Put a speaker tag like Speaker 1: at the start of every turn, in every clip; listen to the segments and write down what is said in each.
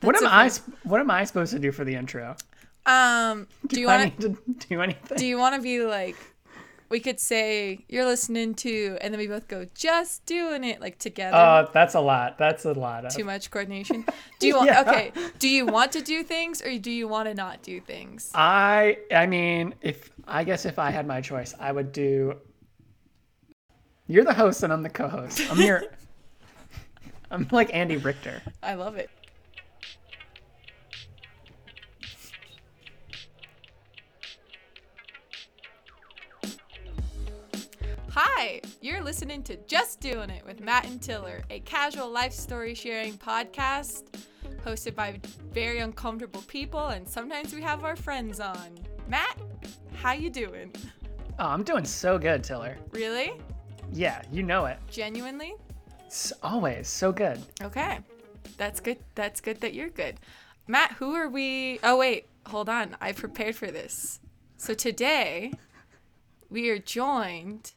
Speaker 1: what am I? What am I supposed to do for the intro?
Speaker 2: Um, do you
Speaker 1: I
Speaker 2: want to
Speaker 1: need to do anything?
Speaker 2: do you want to be like we could say you're listening to and then we both go just doing it like together.
Speaker 1: Uh, that's a lot. That's a lot. Of,
Speaker 2: Too much coordination. Do you want
Speaker 1: Yeah.
Speaker 2: okay, do you want to do things or do you want to not do things?
Speaker 1: I. I mean, if I guess if I had my choice, I would do. You're the host and I'm the co-host. I'm your. I'm like Andy Richter.
Speaker 2: I love it. Hi, you're listening to Just Doing It with Matt and Tiller, a casual life story sharing podcast hosted by very uncomfortable people and sometimes we have our friends on. Matt, how you doing?
Speaker 1: Oh, I'm doing so good, Tiller.
Speaker 2: Really?
Speaker 1: Yeah, you know it.
Speaker 2: Genuinely?
Speaker 1: It's always so good.
Speaker 2: Okay. That's good. That's good that you're good. Matt, who are we? Oh, wait. Hold on. I prepared for this. So today, we are joined.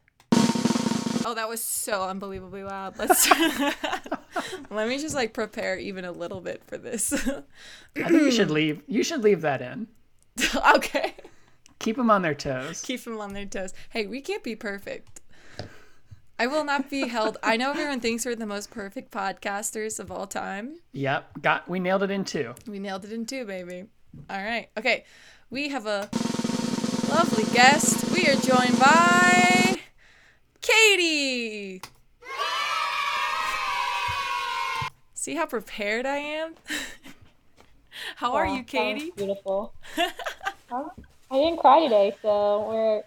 Speaker 2: Oh, that was so unbelievably loud. Let's. Let me just like prepare even a little bit for this.
Speaker 1: I think you should leave. You should leave that in.
Speaker 2: okay.
Speaker 1: Keep them on their toes.
Speaker 2: Keep them on their toes. Hey, we can't be perfect. I will not be held. I know everyone thinks we're the most perfect podcasters of all time.
Speaker 1: Yep, got. We nailed it in two.
Speaker 2: We nailed it in two, baby. All right. Okay. We have a lovely guest. We are joined by Katie. See how prepared I am? how are you, Katie?
Speaker 3: Beautiful. I didn't cry today, so we're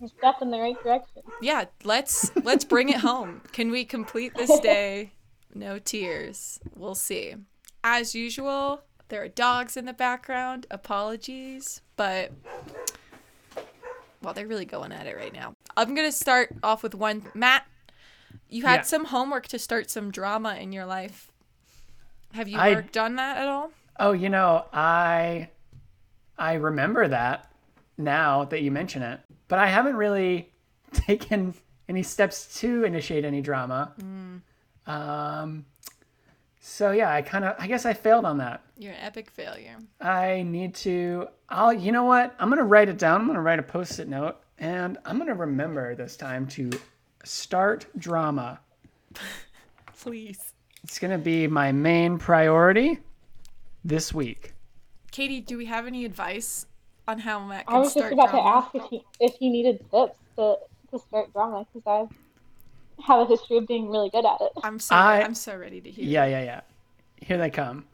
Speaker 3: we're step in the right direction.
Speaker 2: Yeah, let's let's bring it home. Can we complete this day? No tears. We'll see. As usual, there are dogs in the background. Apologies, but they're really going at it right now. I'm gonna start off with one. Matt, you had
Speaker 1: Yeah.
Speaker 2: some homework to start some drama in your life. Have you
Speaker 1: I-
Speaker 2: worked on that at all?
Speaker 1: Oh, you know, I I remember that now that you mention it, but I haven't really taken any steps to initiate any drama. Um, so yeah, I kind of I guess I failed on that.
Speaker 2: You're an epic failure.
Speaker 1: I need to. I'll. You know what? I'm gonna write it down. I'm gonna write a post-it note, and I'm gonna remember this time to start drama.
Speaker 2: Please.
Speaker 1: It's gonna be my main priority this week.
Speaker 2: Katie, do we have any advice on how Matt can
Speaker 3: I was just about
Speaker 2: drama?
Speaker 3: to ask if he if he needed tips to to start drama because I have a history of being really good at it.
Speaker 2: I'm so
Speaker 1: I-
Speaker 2: I'm so ready to hear.
Speaker 1: Yeah, yeah, yeah. Here they come.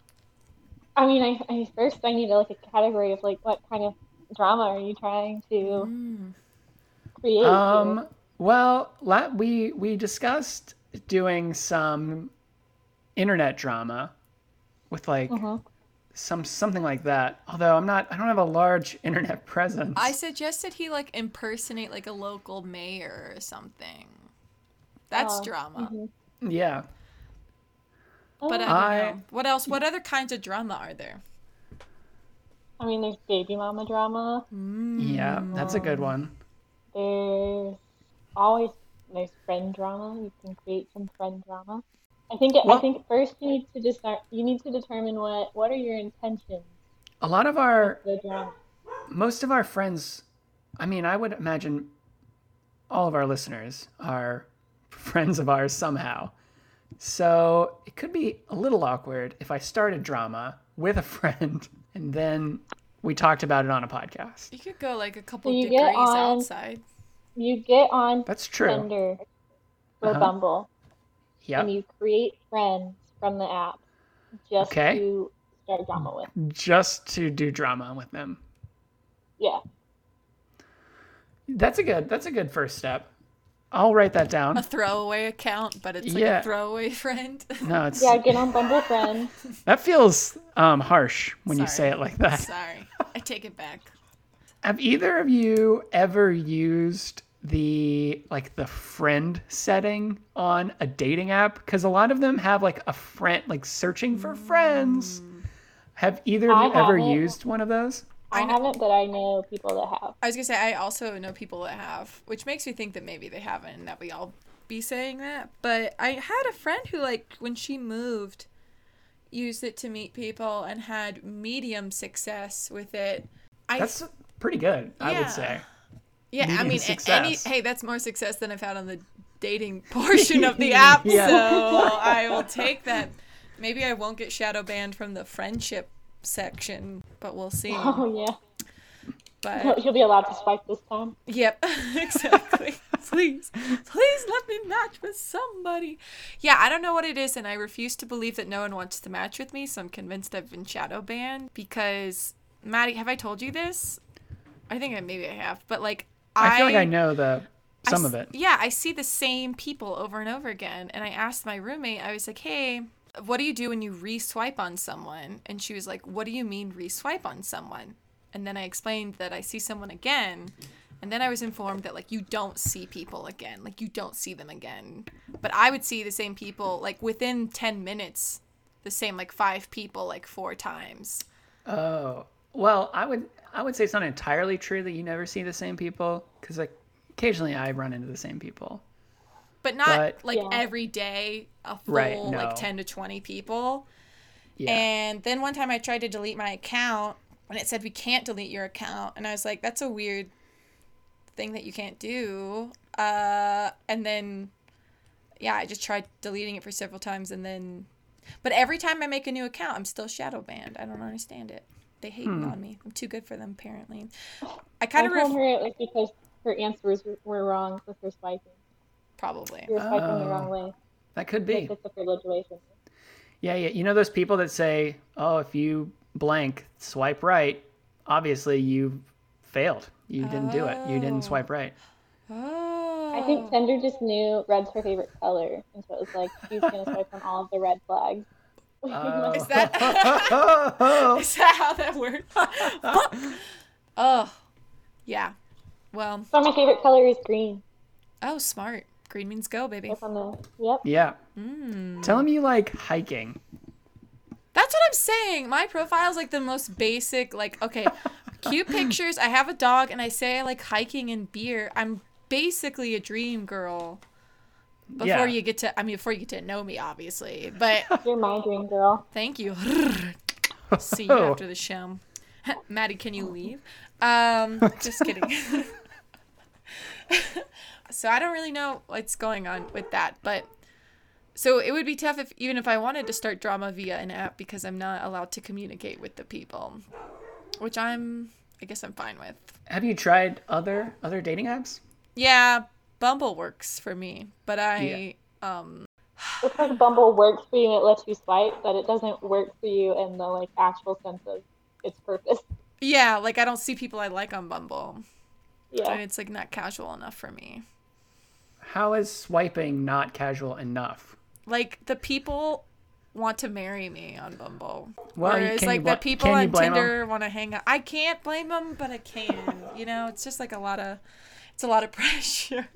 Speaker 3: I mean, I, I first I need like a category of like what kind of drama are you trying to
Speaker 2: Mm.
Speaker 3: create? here?
Speaker 1: Um. Well, la- we we discussed doing some internet drama with like
Speaker 3: Mhm.
Speaker 1: some something like that. Although I'm not. I don't have a large internet presence.
Speaker 2: I suggested he like impersonate like a local mayor or something. That's
Speaker 3: Oh,
Speaker 2: drama.
Speaker 3: mhm.
Speaker 1: yeah.
Speaker 2: But I
Speaker 3: Oh,
Speaker 2: don't
Speaker 1: I-
Speaker 2: know. What else? What other kinds of drama are there?
Speaker 3: I mean, there's baby mama drama.
Speaker 1: Yeah. That's a good one.
Speaker 3: There's always there's friend drama. You can create some friend drama. I think I think first you need to just start. You need to determine what what are your intentions
Speaker 1: A lot of our
Speaker 3: the drama.
Speaker 1: most of our friends. I mean, I would imagine all of our listeners are friends of ours somehow. So it could be a little awkward if I started drama with a friend and then we talked about it on a podcast.
Speaker 2: You could go like a couple
Speaker 3: So you
Speaker 2: degrees
Speaker 3: get on-
Speaker 2: outside.
Speaker 3: You get on
Speaker 1: That's true.
Speaker 3: Tinder or
Speaker 1: Uh-huh.
Speaker 3: Bumble
Speaker 1: Yep.
Speaker 3: and you create friends from the app just
Speaker 1: Okay.
Speaker 3: to start drama with.
Speaker 1: Just to do drama with them.
Speaker 3: Yeah.
Speaker 1: That's a good that's a good first step. I'll write that down.
Speaker 2: A throwaway account, but it's like
Speaker 1: Yeah.
Speaker 2: a throwaway friend.
Speaker 1: No, it's
Speaker 3: Yeah, get on Bumble friend.
Speaker 1: that feels um, harsh when you say it like that.
Speaker 2: Sorry, I take it back.
Speaker 1: Have either of you ever used the like the friend setting on a dating app? Because a lot of them have like a friend, like searching for friends. Have either of you ever used one of those?
Speaker 3: I,
Speaker 2: I know-
Speaker 3: haven't, but I know people that have.
Speaker 2: I was gonna say I also know people that have, which makes me think that maybe they haven't, and that we all be saying that. But I had a friend who like when she moved, used it to meet people and had medium success with it. I
Speaker 1: That's pretty good, I would say.
Speaker 2: yeah, I mean, a- any
Speaker 1: success.
Speaker 2: hey, that's more success than I've had on the dating portion of the app.
Speaker 1: Yeah.
Speaker 2: So I will take that. Maybe I won't get shadow banned from the friendship section, but we'll see.
Speaker 3: Oh yeah.
Speaker 2: But
Speaker 3: You'll be allowed to swipe this time.
Speaker 2: Yep, exactly. please, please let me match with somebody. Yeah, I don't know what it is, and I refuse to believe that no one wants to match with me, so I'm convinced I've been shadow banned because, Maddie, have I told you this? I think I maybe I have, but like,
Speaker 1: I, feel like I know the some
Speaker 2: s-
Speaker 1: of it.
Speaker 2: Yeah, I see the same people over and over again. And I asked my roommate, I was like, hey, what do you do when you re-swipe on someone? And she was like, what do you mean re-swipe on someone? And then I explained that I see someone again. And then I was informed that like you don't see people again. Like you don't see them again. But I would see the same people like within 10 minutes, the same like five people like four times.
Speaker 1: Oh, well, I would I would say it's not entirely true that you never see the same people because like occasionally I run into the same people.
Speaker 2: But not
Speaker 1: But-
Speaker 2: like
Speaker 3: Yeah.
Speaker 2: every day a full
Speaker 1: Right,
Speaker 2: like 10 to 20 people.
Speaker 1: Yeah.
Speaker 2: And then one time I tried to delete my account and it said we can't delete your account and I was like that's a weird thing that you can't do. Uh and then yeah, I just tried deleting it for several times and then but every time I make a new account, I'm still shadow banned. I don't understand it. They hate
Speaker 1: Hmm.
Speaker 2: on me. I'm too good for them apparently. I
Speaker 3: I
Speaker 2: kind of
Speaker 3: told
Speaker 2: ref-
Speaker 3: her it was because her answers were wrong with her swiping.
Speaker 2: Probably.
Speaker 3: You were swiping the
Speaker 1: Oh.
Speaker 3: wrong way.
Speaker 1: that could be.
Speaker 3: it's a privilege away.
Speaker 1: Yeah, yeah. You know those people that say, "Oh, if you blank swipe right, obviously you failed. You didn't do it. You
Speaker 2: Oh.
Speaker 1: didn't swipe right."
Speaker 2: Oh.
Speaker 3: I think Tinder just knew red's her favorite color, and so it was like she's gonna swipe on all of the red flags.
Speaker 1: Oh.
Speaker 2: Is that- Is that how that works? oh, yeah. Well,
Speaker 3: so my favorite color is green.
Speaker 2: oh, smart. Green means go, baby.
Speaker 3: It's on the yep.
Speaker 1: yeah.
Speaker 2: Mm.
Speaker 1: Tell them you like hiking.
Speaker 2: That's what I'm saying. My profile is like the most basic, like, okay, cute pictures. I have a dog and I say I like hiking and beer. I'm basically a dream girl. Before
Speaker 1: Yeah.
Speaker 2: you get to, I mean, before you get to know me, obviously. But
Speaker 3: You're my dream girl.
Speaker 2: thank you. See you after the show. Maddie, can you leave? Um, just kidding. So I don't really know what's going on with that, but so it would be tough if even if I wanted to start drama via an app because I'm not allowed to communicate with the people, which I'm I guess I'm fine with.
Speaker 1: Have you tried other other dating apps?
Speaker 2: Yeah, Bumble works for me, but I um
Speaker 3: Looks like Bumble works for you and it lets you swipe, but it doesn't work for you in the like actual sense of its purpose.
Speaker 2: yeah, like I don't see people I like on Bumble.
Speaker 3: Yeah.
Speaker 2: And it's like not casual enough for me.
Speaker 1: How is swiping not casual enough?
Speaker 2: Like the people want to marry me on Bumble.
Speaker 1: Well, you-
Speaker 2: Whereas
Speaker 1: can you
Speaker 2: like
Speaker 1: bl-
Speaker 2: the people on
Speaker 1: blame 'em?
Speaker 2: Tinder want to hang out. I can't blame them, but I can. you know, it's just like a lot of it's a lot of pressure.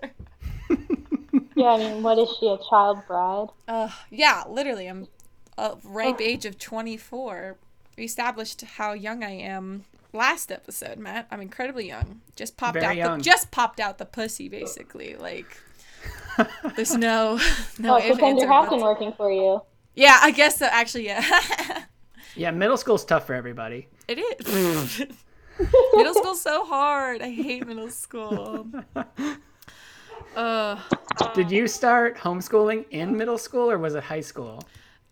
Speaker 3: Yeah, I mean, what is she, a child bride?
Speaker 2: Uh, yeah, literally, I'm a ripe age of 24. We established how young I am last episode, Matt. I'm incredibly young. Just popped
Speaker 1: Very
Speaker 2: out
Speaker 1: young.
Speaker 2: the just popped out the pussy, basically. Like, there's no no
Speaker 3: Oh,
Speaker 2: ifs,
Speaker 3: so
Speaker 2: ands,
Speaker 3: Tinder has been working for you.
Speaker 2: Yeah, I guess so. Actually, yeah,
Speaker 1: Yeah, middle school's tough for everybody.
Speaker 2: it is. middle school's so hard. I hate middle school. Uh,
Speaker 1: Did you start homeschooling in middle school or was it high school?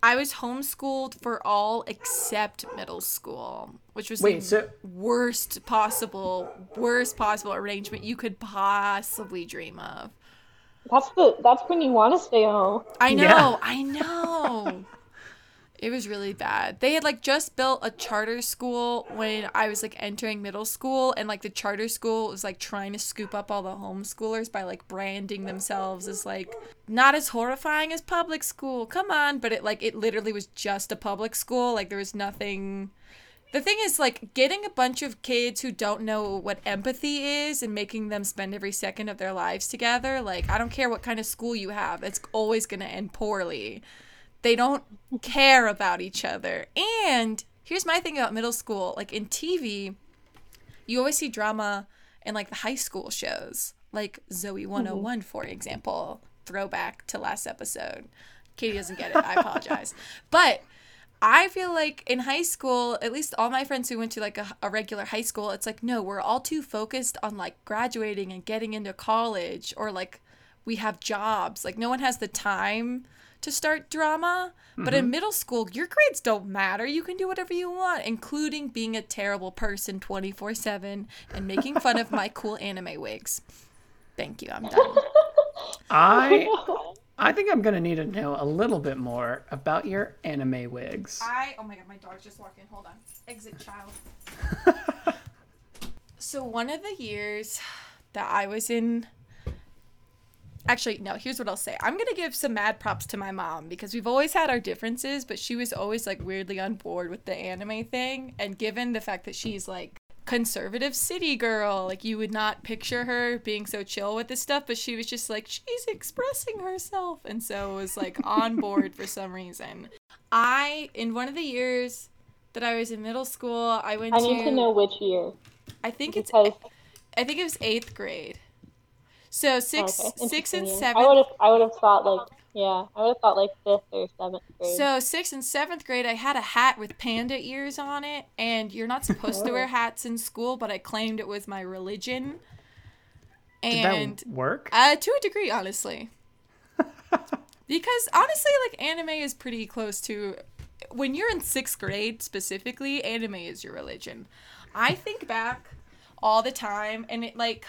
Speaker 2: I was homeschooled for all except middle school, which was
Speaker 1: Wait,
Speaker 2: the
Speaker 1: so
Speaker 2: worst possible, worst possible arrangement you could possibly dream of.
Speaker 3: That's the that's when you want to stay home.
Speaker 2: I know,
Speaker 1: Yeah.
Speaker 2: I know. It was really bad. They had like just built a charter school when I was like entering middle school, and like the charter school was like trying to scoop up all the homeschoolers by like branding themselves as like not as horrifying as public school. Come on, but it like it literally was just a public school. Like there was nothing. The thing is, like, getting a bunch of kids who don't know what empathy is and making them spend every second of their lives together, like, I don't care what kind of school you have, it's always going to end poorly. They don't care about each other. And here's my thing about middle school like, in TV, you always see drama in, like, the high school shows, like Zoe mm-hmm. 101, for example. Throwback to last episode. Katie doesn't get it. I apologize. But I feel like in high school, at least all my friends who went to like a, a regular high school, it's like, no, we're all too focused on like graduating and getting into college or like we have jobs. Like, no one has the time to start drama. But in mm-hmm. middle school, your grades don't matter. You can do whatever you want, including being a terrible person 24 7 and making fun of my cool anime wigs. Thank you. I'm done.
Speaker 1: I I think I'm gonna need to know a little bit more about your anime wigs.
Speaker 2: I oh my god, my dog's just walking. Hold on. Exit child. so one of the years that I was in Actually, no, here's what I'll say. I'm going to give some mad props to my mom because we've always had our differences, but she was always like weirdly on board with the anime thing. And given the fact that she's like conservative city girl, like you would not picture her being so chill with this stuff, but she was just like, she's expressing herself. And so was like on board for some reason. I, in one of the years that I was in middle school, I went
Speaker 3: I need to know which year
Speaker 2: I think it's. I think it was eighth grade. So six,
Speaker 3: okay,
Speaker 2: six and seven.
Speaker 3: I would have I would have thought like yeah, I would have thought like fifth or seventh grade.
Speaker 2: So sixth and seventh grade, I had a hat with panda ears on it, and you're not supposed to wear hats in school, but I claimed it was my religion.
Speaker 1: Did
Speaker 2: And
Speaker 1: that work?
Speaker 2: uh, to a degree, honestly, because honestly, like anime is pretty close to when you're in sixth grade specifically. Anime is your religion. I think back all the time, and it like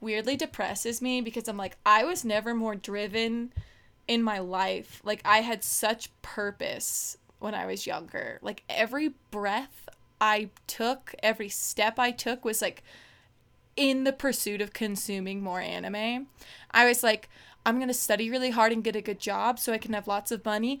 Speaker 2: weirdly depresses me because I'm like, I was never more driven in my life. Like, I had such purpose when I was younger. Like, every breath I took, every step I took was like in the pursuit of consuming more anime. I was like, I'm going to study really hard and get a good job so I can have lots of money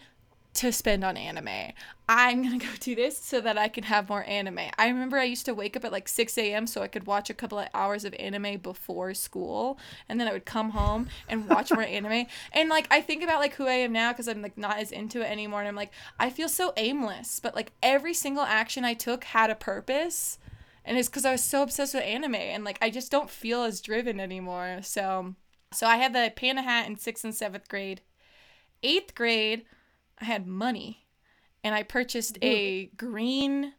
Speaker 2: to spend on anime. I'm gonna go do this so that I can have more anime. I remember I used to wake up at like 6 a.m. so I could watch a couple of hours of anime before school, and then I would come home and watch more anime. And like I think about like who I am now because I'm like not as into it anymore, and I'm like I feel so aimless. But like every single action I took had a purpose, and it's because I was so obsessed with anime, and like I just don't feel as driven anymore. So, so I had the panda hat in sixth and seventh grade. Eighth grade. I had money and I purchased a green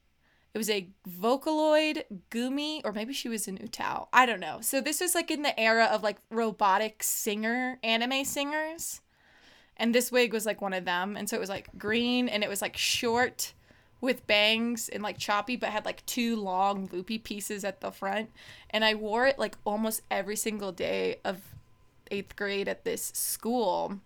Speaker 2: it was a Vocaloid Gumi or maybe she was an UTAU. I don't know. So this was like in the era of like robotic singer anime singers. And this wig was like one of them and so it was like green and it was like short with bangs and like choppy but had like two long loopy pieces at the front and I wore it like almost every single day of 8th grade at this school.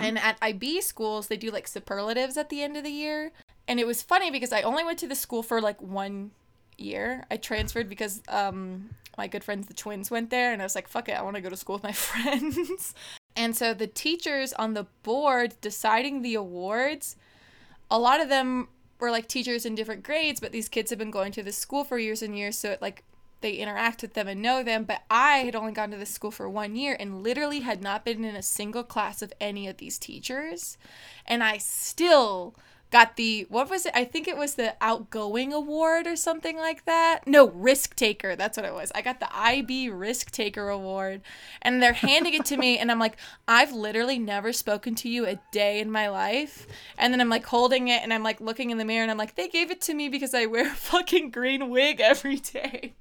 Speaker 2: And at IB schools, they do like superlatives at the end of the year. And it was funny because I only went to the school for like one year. I transferred because um, my good friends, the twins, went there. And I was like, fuck it, I want to go to school with my friends. and so the teachers on the board deciding the awards, a lot of them were like teachers in different grades, but these kids have been going to this school for years and years. So it like they interact with them and know them. But I had only gone to this school for one year and literally had not been in a single class of any of these teachers. And I still got the what was it? I think it was the outgoing award or something like that. No, risk taker. That's what it was. I got the IB risk taker award and they're handing it to me and I'm like, I've literally never spoken to you a day in my life. And then I'm like holding it and I'm like looking in the mirror and I'm like, they gave it to me because I wear a fucking green wig every day.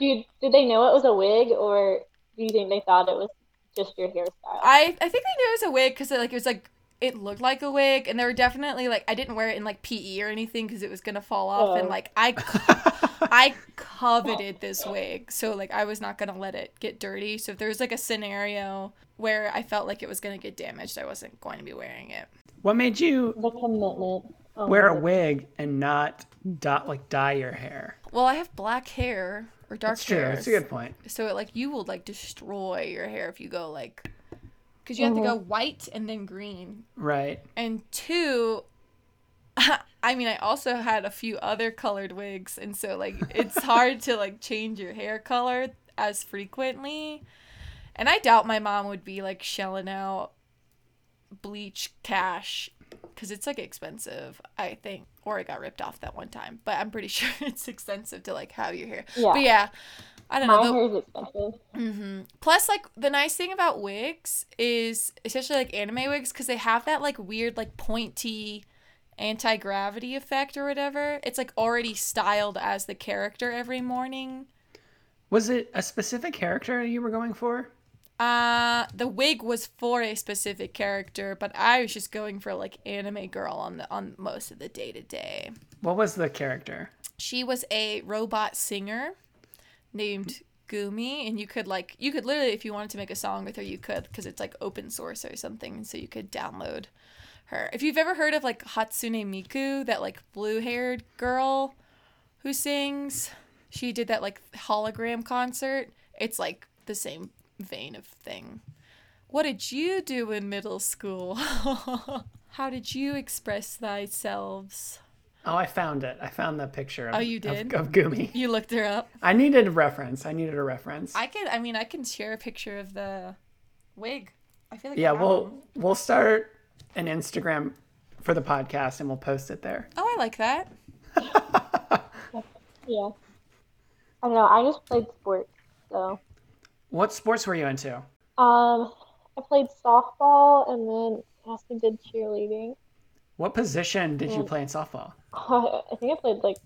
Speaker 3: Dude, did they know it was a wig, or do you think they thought it was just your hairstyle?
Speaker 2: I I think they knew it was a wig because like it was like it looked like a wig, and there were definitely like I didn't wear it in like PE or anything because it was gonna fall off, and
Speaker 3: Oh.
Speaker 2: like I I coveted this wig, so like I was not gonna let it get dirty. So if there was like a scenario where I felt like it was gonna get damaged, I wasn't going to be wearing it.
Speaker 1: What made you
Speaker 3: the commitment. Oh
Speaker 1: wear a
Speaker 3: um,
Speaker 1: wig and not dot like dye your hair?
Speaker 2: Well, I have black hair or dark
Speaker 1: That's true.
Speaker 2: hair,
Speaker 1: That's a good point.
Speaker 2: so it like you will like destroy your hair if you go like because you have to go
Speaker 3: Mm-hmm.
Speaker 2: white and then green
Speaker 1: Right.
Speaker 2: and two i mean i also had a few other colored wigs and so like it's hard to like change your hair color as frequently and i doubt my mom would be like shelling out bleach cash because it's like expensive i think or I got ripped off that one time but i'm pretty sure it's expensive to like have your hair
Speaker 3: Yeah.
Speaker 2: but yeah i don't
Speaker 3: My
Speaker 2: know the-
Speaker 3: hair is expensive.
Speaker 2: hmm Plus, like the nice thing about wigs is, especially like anime wigs, because they have that like weird like pointy anti gravity effect or whatever. It's like already styled as the character every morning.
Speaker 1: Was it a specific character you were going for?
Speaker 2: Uh, the wig was for a specific character, but I was just going for like anime girl on the on most of the day to day.
Speaker 1: What was the character?
Speaker 2: She was a robot singer named Gumi, and you could like you could literally if you wanted to make a song with her, you could because it's like open source or something, so you could download her. If you've ever heard of like Hatsune Miku, that like blue haired girl who sings, she did that like hologram concert. It's like the same vein of thing. What did you do in middle school? How did you express thyselves?
Speaker 1: Oh, I found it. I found the picture. Of,
Speaker 2: Oh, you did?
Speaker 1: of, Gumi.
Speaker 2: You looked her up.
Speaker 1: I needed a reference. I needed a reference.
Speaker 2: I can. I mean, I can share a picture of the wig. I feel like
Speaker 1: yeah,
Speaker 2: have
Speaker 1: we'll
Speaker 2: one.
Speaker 1: we'll start an Instagram for the podcast and we'll post it there.
Speaker 2: Oh, I like that.
Speaker 3: Yeah. I don't know. I just played sports, so
Speaker 1: What sports were you into?
Speaker 3: um, I played softball and then also did cheerleading.
Speaker 1: What position did you
Speaker 3: Mm.
Speaker 1: play in softball?
Speaker 3: I think I played like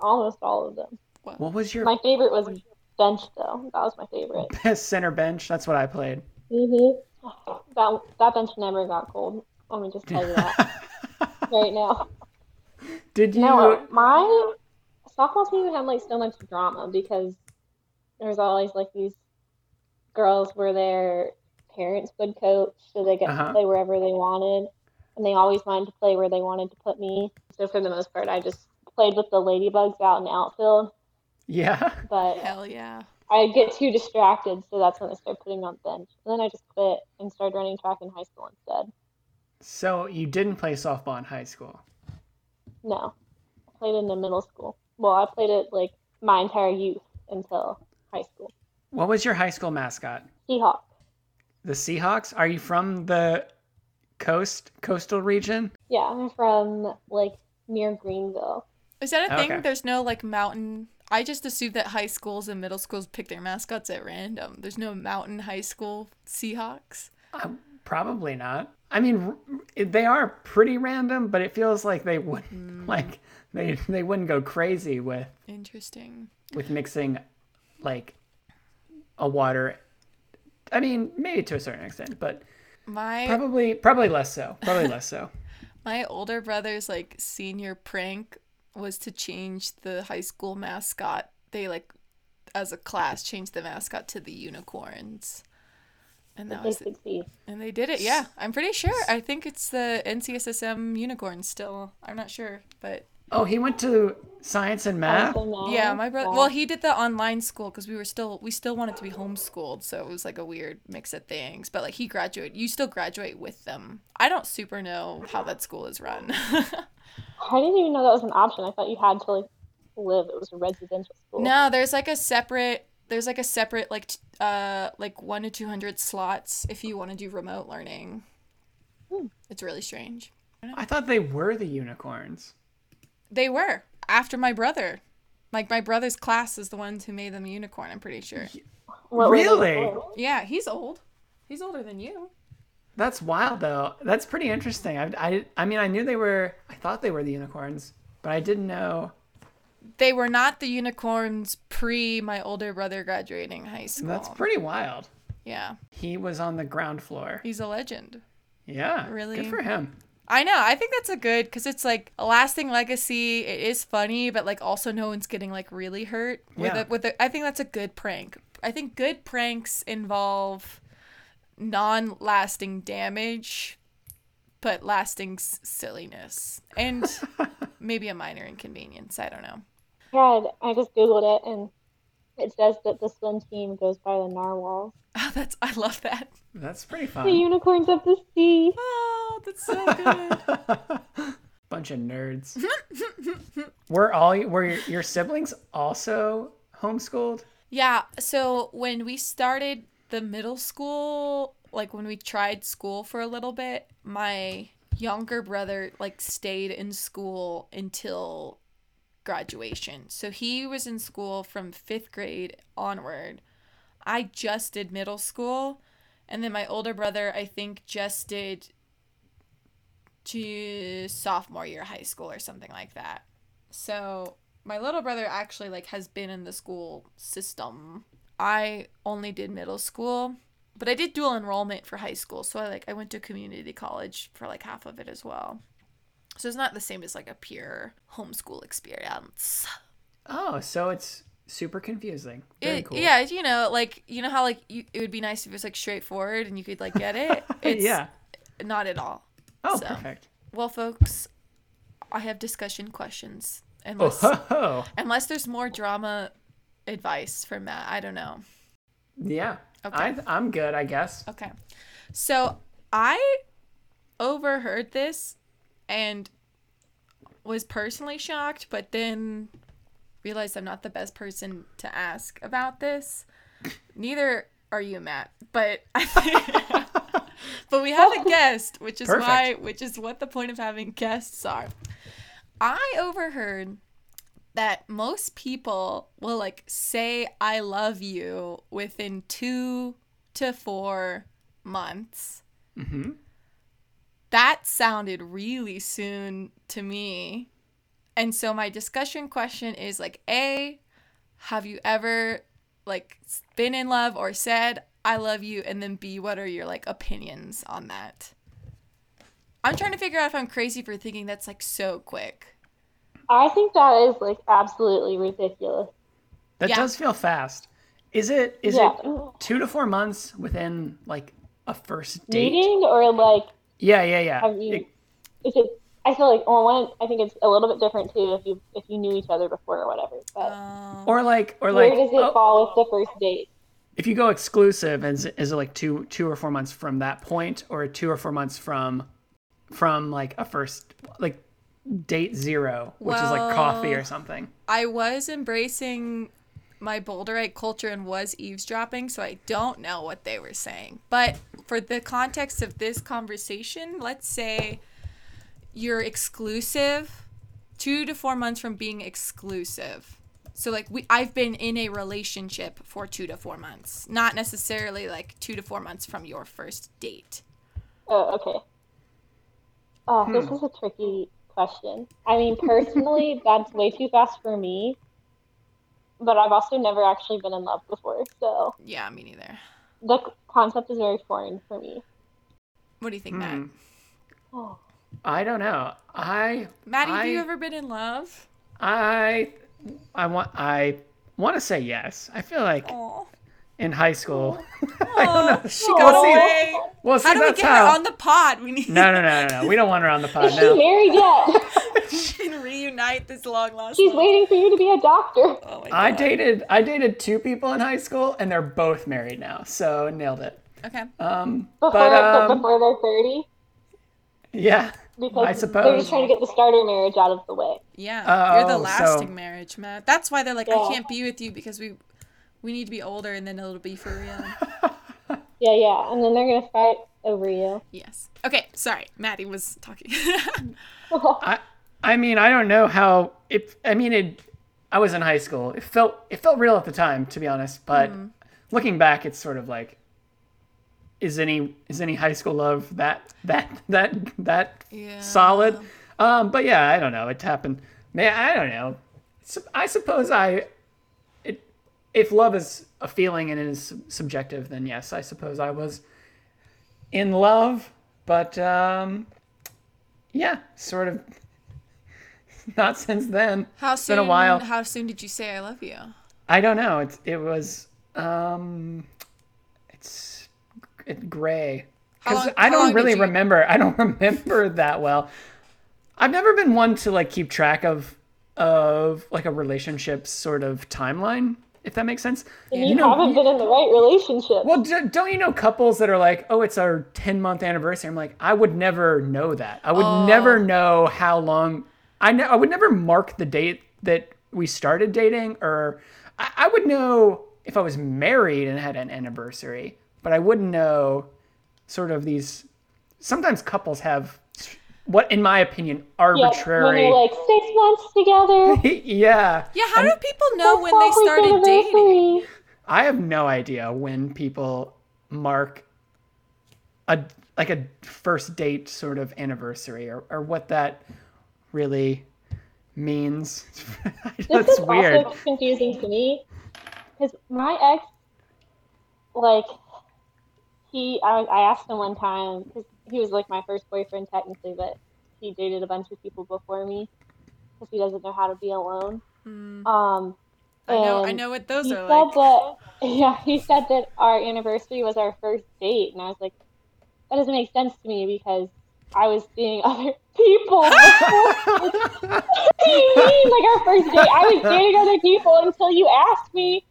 Speaker 3: almost all of them.
Speaker 1: What was your
Speaker 3: My favorite was bench, though. That was my favorite.
Speaker 1: center bench? That's what I played.
Speaker 3: Mhm. That that bench never got cold. Let me just tell you that right now.
Speaker 1: Did you?
Speaker 3: No, my softball team had like so much drama because there was always like these girls where their parents would coach, so they get
Speaker 1: Uh-huh.
Speaker 3: to play wherever they wanted, and they always wanted to play where they wanted to put me. So for the most part, I just played with the ladybugs out in outfield,
Speaker 1: Yeah.
Speaker 3: but
Speaker 2: Hell yeah.
Speaker 3: I get too distracted, so that's when I started putting me on the bench. And then I just quit and started running track in high school instead.
Speaker 1: So you didn't play softball in high school.
Speaker 3: No, I played in the middle school. Well, I played it like my entire youth until high school.
Speaker 1: What was your high school mascot?
Speaker 3: Seahawk.
Speaker 1: The Seahawks? Are you from the coast coastal region?
Speaker 3: Yeah, I'm from like near Greenville.
Speaker 2: Is that a thing?
Speaker 1: Okay.
Speaker 2: There's no like mountain. I just assumed that high schools and middle schools pick their mascots at random. There's no mountain high school Seahawks.
Speaker 1: Uh, probably not. I mean, r- they are pretty random, but it feels like they wouldn't like they they wouldn't go crazy with
Speaker 2: Interesting.
Speaker 1: with mixing like a water. I mean, maybe to a certain extent, but
Speaker 2: My
Speaker 1: probably probably less so. Probably less so.
Speaker 2: my older brother's like senior prank was to change the high school mascot. They like as a class changed the mascot to the unicorns. And that
Speaker 3: they
Speaker 2: was
Speaker 3: succeed.
Speaker 2: and they did it. Yeah, I'm pretty sure. I think it's the NCSSM unicorns still. I'm not sure, but
Speaker 1: Oh, he went to science and math.
Speaker 2: Yeah, my brother. Well, he did the online school because we were still we still wanted to be homeschooled, so it was like a weird mix of things. But like he graduated, you still graduate with them. I don't super know how that school is run.
Speaker 3: I didn't even know that was an option. I thought you had to like live. It was a residential school.
Speaker 2: no, there's like a separate. There's like a separate like t- uh like one to two hundred slots if you want to do remote learning.
Speaker 3: Hmm.
Speaker 2: It's really strange.
Speaker 1: I thought they were the unicorns.
Speaker 2: They were after my brother. Like my brother's class is the ones who made them a unicorn. I'm pretty sure.
Speaker 3: What
Speaker 1: Really?
Speaker 2: Yeah, he's old. He's older than you.
Speaker 1: That's wild, though. That's pretty interesting. I, I, I mean, I knew they were. I thought they were the unicorns, but I didn't know.
Speaker 2: They were not the unicorns pre my older brother graduating high school.
Speaker 1: That's pretty wild.
Speaker 2: yeah,
Speaker 1: He was on the ground floor.
Speaker 2: he's a legend.
Speaker 1: Yeah,
Speaker 2: Really?
Speaker 1: good for him.
Speaker 2: I know. I think that's a good because it's like a lasting legacy. It is funny, but like also no one's getting like really hurt with
Speaker 1: Yeah.
Speaker 2: it. With it, I think that's a good prank. I think good pranks involve non-lasting damage, but lasting s- silliness and maybe a minor inconvenience. I don't know.
Speaker 3: Yeah, I just googled it and it says that the swim team goes by the narwhals.
Speaker 2: Oh, that's I love that.
Speaker 1: That's pretty fun.
Speaker 3: The unicorns of the sea.
Speaker 2: Oh, that's so good.
Speaker 1: Bunch of nerds. were all were your, your siblings also homeschooled?
Speaker 2: Yeah, so when we started the middle school, like when we tried school for a little bit, my younger brother like stayed in school until graduation. So he was in school from 5th grade onward. I just did middle school, and then my older brother I think just did to sophomore year high school or something like that. So my little brother actually like has been in the school system. I only did middle school, but I did dual enrollment for high school. So I like I went to community college for like half of it as well. So it's not the same as like a pure homeschool experience.
Speaker 1: Oh, so it's super confusing. Very
Speaker 2: It,
Speaker 1: cool.
Speaker 2: Yeah, you know, like you know how like you, it would be nice if it was like straightforward and you could like get it. It's
Speaker 1: yeah.
Speaker 2: not at all.
Speaker 1: Oh,
Speaker 2: so.
Speaker 1: perfect.
Speaker 2: Well, folks, I have discussion questions.
Speaker 1: Oh,
Speaker 2: Unless
Speaker 1: ho, ho.
Speaker 2: unless there's more drama advice from Matt, I don't know.
Speaker 1: Yeah.
Speaker 2: Okay.
Speaker 1: I, I'm good, I guess.
Speaker 2: Okay. So I overheard this and was personally shocked, but then realized I'm not the best person to ask about this. Neither are you, Matt. But I think, but we have a guest, which is why which is what the point of having guests are. I overheard that most people will like say I love you within 2 to 4 months.
Speaker 1: hmm
Speaker 2: That sounded really soon to me. And so my discussion question is like A, have you ever like been in love or said I love you and then B, what are your like opinions on that? I'm trying to figure out if I'm crazy for thinking that's like so quick.
Speaker 3: I think that is like absolutely ridiculous.
Speaker 1: That
Speaker 2: Yeah.
Speaker 1: does feel fast. Is it is
Speaker 3: yeah.
Speaker 1: it two to four months within like a first date?
Speaker 3: Meeting or like
Speaker 1: Yeah, yeah, yeah.
Speaker 3: have you?
Speaker 1: It-
Speaker 3: Is it? I feel like well, one. I think it's a little bit different too if you if you knew each other before or whatever. But
Speaker 2: Um,
Speaker 1: or like or
Speaker 3: where
Speaker 1: like where
Speaker 3: does it
Speaker 1: oh,
Speaker 3: fall with the first date?
Speaker 1: if you go exclusive, is is it like two two or four months from that point, or two or four months from from like a first like date zero, which is like coffee or something?
Speaker 2: I was embracing my Boulderite culture and was eavesdropping, so I don't know what they were saying. But for the context of this conversation, let's say you're exclusive, two to four months from being exclusive. So like we, I've been in a relationship for two to four months, not necessarily like two to four months from your first date.
Speaker 3: Oh, okay. Oh, this is a tricky question. I mean, personally, that's way too fast for me. But I've also never actually been in love before, so
Speaker 2: Yeah, me neither.
Speaker 3: the concept is very foreign for me.
Speaker 2: What do you think, Matt?
Speaker 1: Hmm.
Speaker 3: Oh.
Speaker 1: I don't know. I
Speaker 2: Maddie, have you ever been in love?
Speaker 1: I I want I want to say yes. I feel like
Speaker 2: Oh,
Speaker 1: in high school. I don't know.
Speaker 2: she got
Speaker 1: We'll see.
Speaker 2: away.
Speaker 1: Well, see,
Speaker 2: How do we get
Speaker 1: how.
Speaker 2: her on the pod? We need
Speaker 1: No, no, no, no, no. We don't want her on the pod
Speaker 3: Is she
Speaker 1: now.
Speaker 3: married yet?
Speaker 2: to reunite this long lost.
Speaker 3: She's
Speaker 2: love.
Speaker 3: waiting for you to be a doctor.
Speaker 2: Oh my
Speaker 1: I dated I dated two people in high school, and they're both married now. So nailed it.
Speaker 2: Okay.
Speaker 1: Um,
Speaker 3: Before,
Speaker 1: but um,
Speaker 3: before they're 30.
Speaker 1: yeah,
Speaker 3: Because
Speaker 1: I suppose.
Speaker 3: they're just trying to get the starter marriage out of the way.
Speaker 2: Yeah, oh, you're the lasting
Speaker 1: so-
Speaker 2: marriage, Matt. That's why they're like,
Speaker 3: Yeah.
Speaker 2: I can't be with you because we we need to be older and then it'll be for real.
Speaker 3: Yeah, yeah. And then they're going to fight over you.
Speaker 2: yes. Okay. Sorry, Maddie was talking.
Speaker 1: I I mean I don't know how it. I mean it. I was in high school. It felt it felt real at the time, to be honest. But
Speaker 2: Mm-hmm.
Speaker 1: looking back, it's sort of like. Is any is any high school love that that that that
Speaker 2: Yeah.
Speaker 1: solid? Um, but yeah, I don't know. It happened. Man, I don't know. I suppose I. It, if love is a feeling and it is subjective, then yes, I suppose I was in love. But um, yeah, sort of. Not since then.
Speaker 2: how
Speaker 1: It's
Speaker 2: soon?
Speaker 1: been a while.
Speaker 2: How soon did you say I love you?
Speaker 1: I don't know. It it was um, it's it, gray because I don't really
Speaker 2: you-
Speaker 1: remember. I don't remember that well. I've never been one to like keep track of of like a relationship sort of timeline, if that makes sense.
Speaker 3: And you,
Speaker 1: know-
Speaker 3: haven't been in the right relationship.
Speaker 1: Well, d- don't you know couples that are like, oh, it's our 10 month anniversary? I'm like, I would never know that. I would
Speaker 2: Oh.
Speaker 1: never know how long. I know. I would never mark the date that we started dating, or I, I would know if I was married and had an anniversary, but I wouldn't know sort of these. Sometimes couples have what, in my opinion, arbitrary.
Speaker 3: yeah, when
Speaker 1: arbitrary.
Speaker 3: they're like six months together.
Speaker 1: yeah.
Speaker 2: Yeah. How do people know when they started dating?
Speaker 1: I have no idea when people mark a like a first date sort of anniversary or, or what that really means. That's This
Speaker 3: is
Speaker 1: weird.
Speaker 3: also confusing to me because my ex, like, he, I, I asked him one time because he was like my first boyfriend technically, but he dated a bunch of people before me because he doesn't know how to be alone.
Speaker 2: Mm,
Speaker 3: Um,
Speaker 2: I know. I know what those are like.
Speaker 3: that, yeah, he said that our anniversary was our first date, and I was like, that doesn't make sense to me because I was seeing other people. what do you mean, like our first date? I was dating other people until you asked me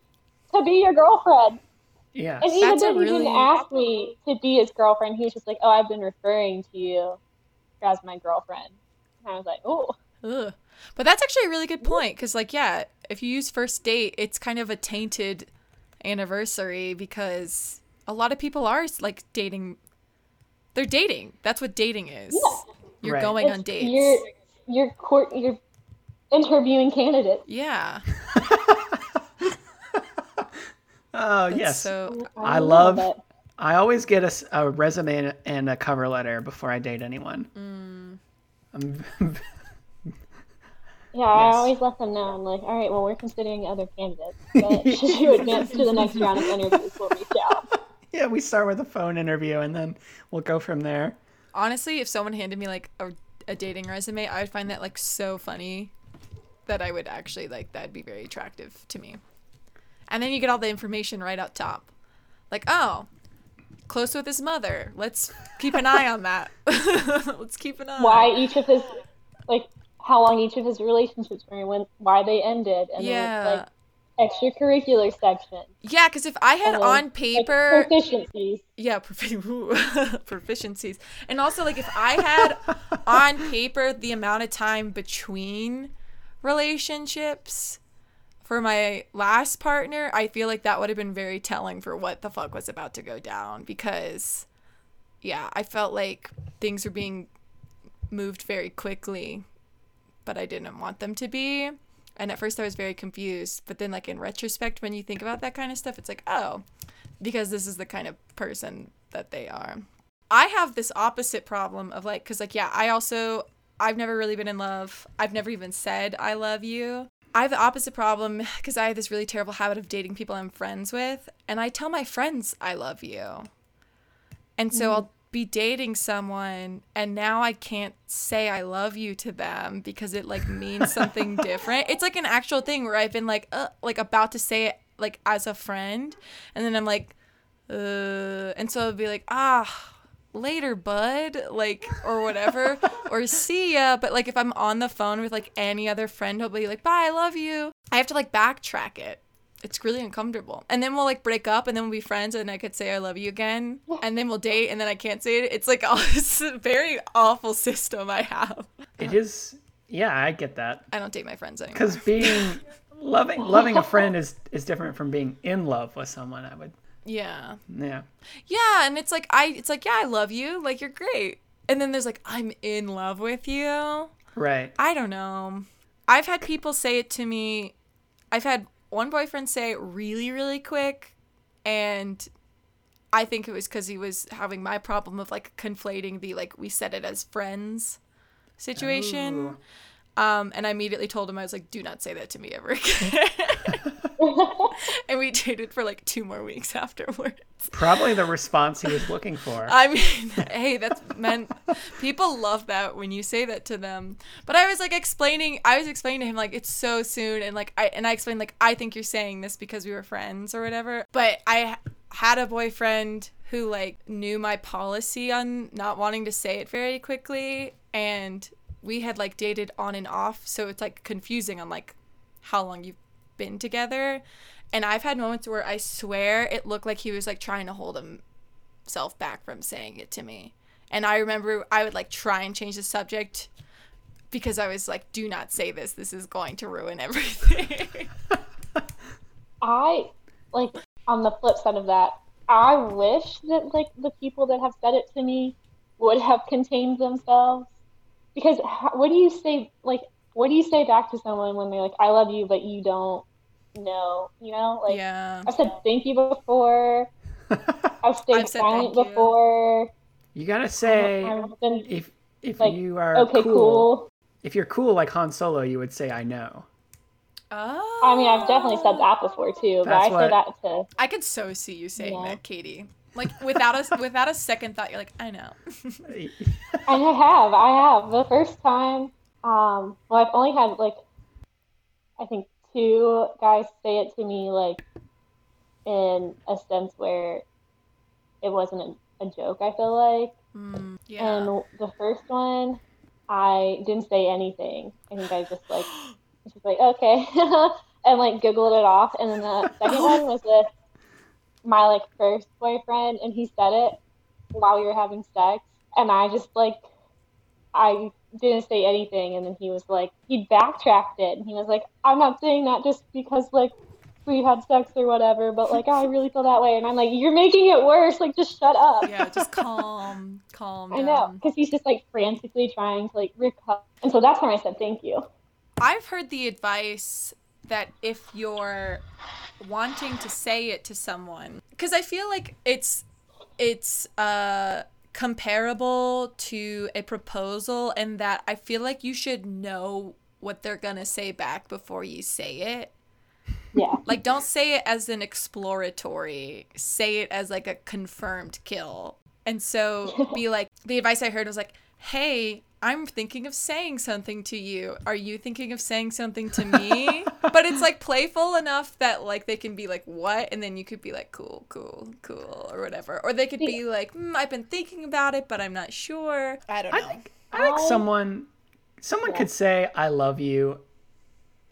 Speaker 3: to be your girlfriend.
Speaker 1: Yes.
Speaker 3: And even though he
Speaker 2: really-
Speaker 3: didn't ask me to be his girlfriend, he was just like, "Oh, I've been referring to you as my girlfriend." And I was like, "Oh,
Speaker 2: Ugh. But that's actually a really good point because, like, yeah, if you use first date, it's kind of a tainted anniversary because a lot of people are like dating. They're dating. That's what dating is.
Speaker 3: Yeah.
Speaker 2: You're
Speaker 1: Right.
Speaker 2: going on dates.
Speaker 3: You're you're court you're interviewing candidates."
Speaker 2: Yeah.
Speaker 1: oh
Speaker 2: That's
Speaker 1: yes.
Speaker 2: So
Speaker 1: I
Speaker 3: don't know,
Speaker 1: love- I always get a resume and- and a cover letter before I date anyone.
Speaker 2: mm,
Speaker 1: I'm,
Speaker 3: Yeah, I
Speaker 1: Yes.
Speaker 3: always let them know. I'm like, all right, well, we're considering other candidates, but should you advance to the next round of interviews, we'll reach out.
Speaker 1: yeah, we start with a phone interview and then we'll go from there.
Speaker 2: honestly, if someone handed me like a, a dating resume, I would find that like so funny that I would actually like that'd be very attractive to me. And then you get all the information right up top. Like, oh, close with his mother. Let's keep an eye on that. Let's keep an eye.
Speaker 3: Why each of his, like, how long each of his relationships were, when, why they ended, and
Speaker 2: Yeah.
Speaker 3: then it's like extracurricular section,
Speaker 2: Yeah, because if I had
Speaker 3: then,
Speaker 2: on
Speaker 3: like,
Speaker 2: paper,
Speaker 3: proficiencies.
Speaker 2: yeah, profi- ooh, proficiencies, and also like if I had on paper the amount of time between relationships for my last partner, I feel like that would have been very telling for what the fuck was about to go down because, yeah, I felt like things were being moved very quickly, but I didn't want them to be. And at first I was very confused, but then like in retrospect when you think about that kind of stuff, it's like, oh, because this is the kind of person that they are. I have this opposite problem of like cuz like yeah, I also I've never really been in love. I've never even said I love you. I have the opposite problem because I have this really terrible habit of dating people I'm friends with, and I tell my friends I love you. And so I'll be dating someone and now I can't say I love you to them because it like means something different. It's like an actual thing where I've been like uh, like about to say it like as a friend and then I'm like uh and so I'll be like ah later bud like or whatever or see ya but like if I'm on the phone with like any other friend he'll be like bye I love you. I have to like backtrack it it's really uncomfortable. And then we'll like break up and then we'll be friends and I could say I love you again. And then we'll date and then I can't say it. It's like oh, it's a very awful system I have.
Speaker 1: It is, yeah, I get that.
Speaker 2: I don't date my friends anymore.
Speaker 1: Because being loving loving a friend is is different from being in love with someone. I would,
Speaker 2: Yeah.
Speaker 1: yeah,
Speaker 2: Yeah, and it's like I it's like yeah, I love you. Like you're great. And then there's like I'm in love with you.
Speaker 1: right.
Speaker 2: I don't know. I've had people say it to me. I've had one boyfriend say it really, really quick. And I think it was because he was having my problem of like conflating the like we said it as friends situation. Um, and I immediately told him, I was like, do not say that to me ever again. and we dated for like two more weeks afterwards.
Speaker 1: Probably the response he was looking for.
Speaker 2: I mean, hey, that's meant people love that when you say that to them. But I was like explaining, I was explaining to him like it's so soon, and like I and I explained like I think you're saying this because we were friends or whatever. But I had a boyfriend who like knew my policy on not wanting to say it very quickly, and we had like dated on and off, so it's like confusing on like how long you've been together. And I've had moments where I swear it looked like he was like trying to hold himself back from saying it to me. And I remember I would like try and change the subject because I was like, do not say this. This is going to ruin everything.
Speaker 3: I like on the flip side of that, I wish that like the people that have said it to me would have contained themselves. Because what do you say like what do you say back to someone when they're like I love you but you don't know, you know? Like
Speaker 2: yeah.
Speaker 3: I've said thank you before. I've stayed
Speaker 2: I've
Speaker 3: silent
Speaker 2: thank you.
Speaker 3: before.
Speaker 1: You gotta say
Speaker 3: been
Speaker 1: if if
Speaker 3: like,
Speaker 1: you are
Speaker 3: okay, cool.
Speaker 1: If you're cool like Han Solo, you would say I know.
Speaker 2: Oh.
Speaker 3: I mean, I've definitely said that before too, but I
Speaker 1: what-
Speaker 3: say that to
Speaker 2: I could so see you saying
Speaker 3: Yeah.
Speaker 2: that, Katie. Like without a without a second thought, you're like, I know.
Speaker 3: And I have, I have. The first time, um, well, I've only had like, I think two guys say it to me like, in a sense where it wasn't a, a joke. I feel like,
Speaker 2: Mm, yeah.
Speaker 3: and the first one, I didn't say anything. I think I just like, just like okay, and like giggled it off. And then the second one was with my like first boyfriend, and he said it while we were having sex, and I just like, I didn't say anything, and then he was like, he backtracked it, and he was like, I'm not saying that just because like we had sex or whatever, but like oh, I really feel that way, and I'm like, you're making it worse. Like just shut up.
Speaker 2: yeah, just calm, calm
Speaker 3: I
Speaker 2: down.
Speaker 3: know, because he's just like frantically trying to like recover, and so that's when I said thank you.
Speaker 2: I've heard the advice that if you're wanting to say it to someone, because I feel like it's it's uh comparable to a proposal, and that I feel like you should know what they're gonna say back before you say it.
Speaker 3: Yeah.
Speaker 2: Like, don't say it as an exploratory. Say it as like a confirmed kill. And so be like, the advice I heard was like, hey, I'm thinking of saying something to you. Are you thinking of saying something to me? but it's like playful enough that like they can be like, what? And then you could be like, cool, cool, cool, or whatever. Or they could be like, mm, I've been thinking about it, but I'm not sure. I don't know.
Speaker 1: I think I think
Speaker 3: I-
Speaker 1: someone someone
Speaker 3: Yeah.
Speaker 1: could say I love you.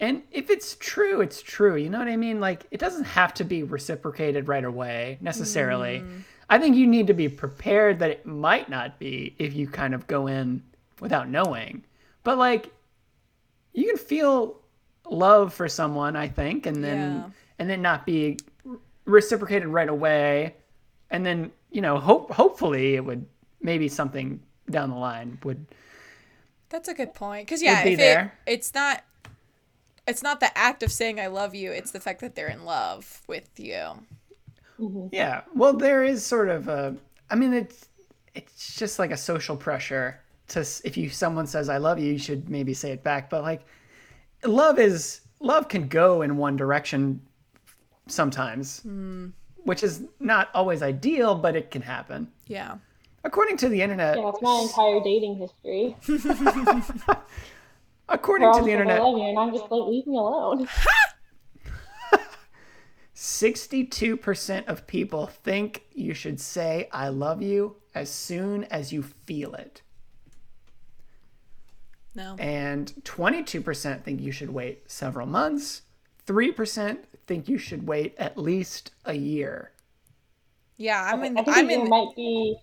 Speaker 1: And if it's true, it's true. You know what I mean? Like it doesn't have to be reciprocated right away necessarily.
Speaker 3: Mm.
Speaker 1: I think you need to be prepared that it might not be if you kind of go in without knowing. But like you can feel love for someone, I think, and then
Speaker 2: Yeah.
Speaker 1: and then not be reciprocated right away. And then, you know, hope hopefully it would maybe something down the line would
Speaker 2: That's a good point. Because yeah, if it, it's not, it's not the act of saying I love you. It's the fact that they're in love with you. Mm-hmm.
Speaker 1: Yeah. Well, there is sort of a. I mean, it's it's just like a social pressure to if you someone says I love you, you should maybe say it back. But like, love is love can go in one direction sometimes, mm. which is not always ideal, but it can happen.
Speaker 2: Yeah.
Speaker 1: According to the internet,
Speaker 3: Yeah, that's my entire dating history.
Speaker 1: according to the
Speaker 3: just like, I
Speaker 1: internet,
Speaker 3: love you, and I'm just like, leave me alone.
Speaker 1: 62% of people think you should say I love you as soon as you feel it.
Speaker 2: No.
Speaker 1: and 22% think you should wait several months. 3% think you should wait at least a year.
Speaker 2: Yeah, I'm in.
Speaker 3: I think
Speaker 2: I'm
Speaker 3: a year
Speaker 2: in.
Speaker 3: might be.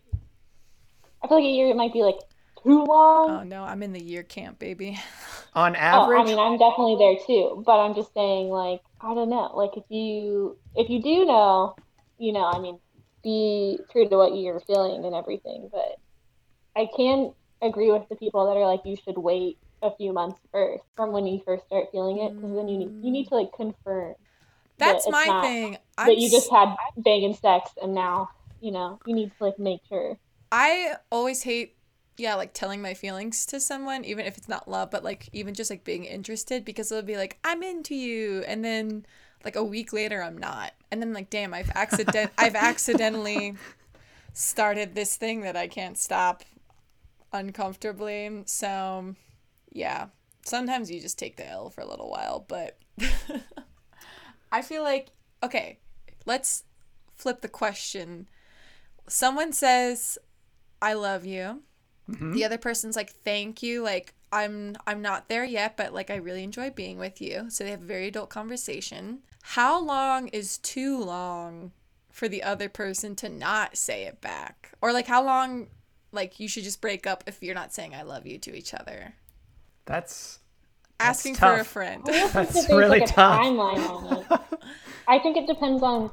Speaker 3: I feel like a year might be like too long.
Speaker 2: Oh no, I'm in the year camp, baby.
Speaker 1: On
Speaker 3: Oh,
Speaker 1: average,
Speaker 3: I mean, I'm definitely there too, but I'm just saying, like, I don't know. Like, if you if you do know, you know, I mean, be true to what you're feeling and everything. But I can agree with the people that are like, you should wait a few months first from when you first start feeling it, because then you need you need to like confirm
Speaker 2: That's
Speaker 3: it's
Speaker 2: my
Speaker 3: not-
Speaker 2: thing. I'm
Speaker 3: that you just had banging sex, and now you know you need to like make sure.
Speaker 2: I always hate, yeah, like telling my feelings to someone, even if it's not love, but like even just like being interested, because it'll be like I'm into you, and then like a week later I'm not, and then like damn, I've accident, I've accidentally started this thing that I can't stop uncomfortably. So, yeah, sometimes you just take the L for a little while, but I feel like okay, let's flip the question. Someone says I love you. Mm-hmm. The other person's like thank you, like I'm I'm not there yet, but like I really enjoy being with you. So they have a very adult conversation. How long is too long for the other person to not say it back? Or like how long like you should just break up if you're not saying I love you to each other?
Speaker 1: that's
Speaker 2: Asking for a friend.
Speaker 3: I think
Speaker 1: That's really
Speaker 3: like a
Speaker 1: tough.
Speaker 3: timeline on it. I think it depends on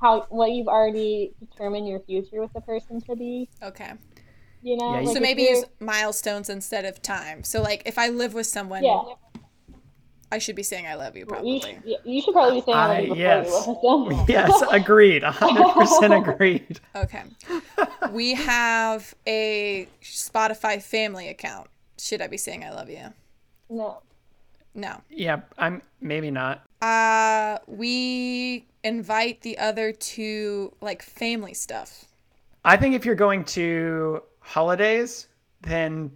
Speaker 3: how what you've already determined your future with the person to be.
Speaker 2: Okay.
Speaker 3: You know,
Speaker 1: Yeah,
Speaker 3: Like,
Speaker 2: So maybe
Speaker 3: you're-
Speaker 2: use milestones instead of time. So like if I live with someone
Speaker 3: yeah,
Speaker 2: I should be saying I love you
Speaker 3: You
Speaker 2: probably.
Speaker 3: should, you should probably be saying I love you before
Speaker 1: yes.
Speaker 3: you.
Speaker 1: Yes, agreed. 100% agreed.
Speaker 2: Okay. we have a Spotify family account. Should I be saying I love you?
Speaker 3: No.
Speaker 2: No.
Speaker 1: Yeah, I'm maybe not.
Speaker 2: Uh we invite the other to like family stuff.
Speaker 1: I think if you're going to holidays, then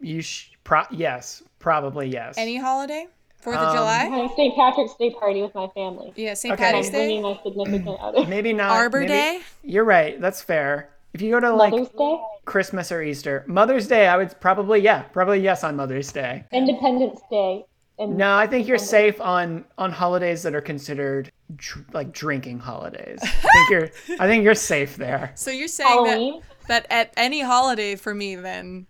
Speaker 1: you sh- pro- yes, probably yes.
Speaker 2: Any holiday? Fourth of
Speaker 1: Um,
Speaker 2: July?
Speaker 3: having St. Patrick's Day party with my family.
Speaker 2: Yeah, St.
Speaker 1: Okay.
Speaker 2: Patty's
Speaker 3: I'm bringing
Speaker 2: Day.
Speaker 3: my significant other.
Speaker 1: maybe not.
Speaker 2: Arbor
Speaker 1: maybe-
Speaker 2: Day?
Speaker 1: You're right. That's fair. If you go to like
Speaker 3: Mother's Day,
Speaker 1: Christmas or Easter, Mother's Day, I would probably yeah, probably yes on Mother's Day.
Speaker 3: Independence Day, and
Speaker 1: No, I think you're safe on on holidays that are considered dr- like drinking holidays. I think you're I think you're safe there.
Speaker 2: So you're saying
Speaker 3: Halloween.
Speaker 2: that, that at any holiday for me then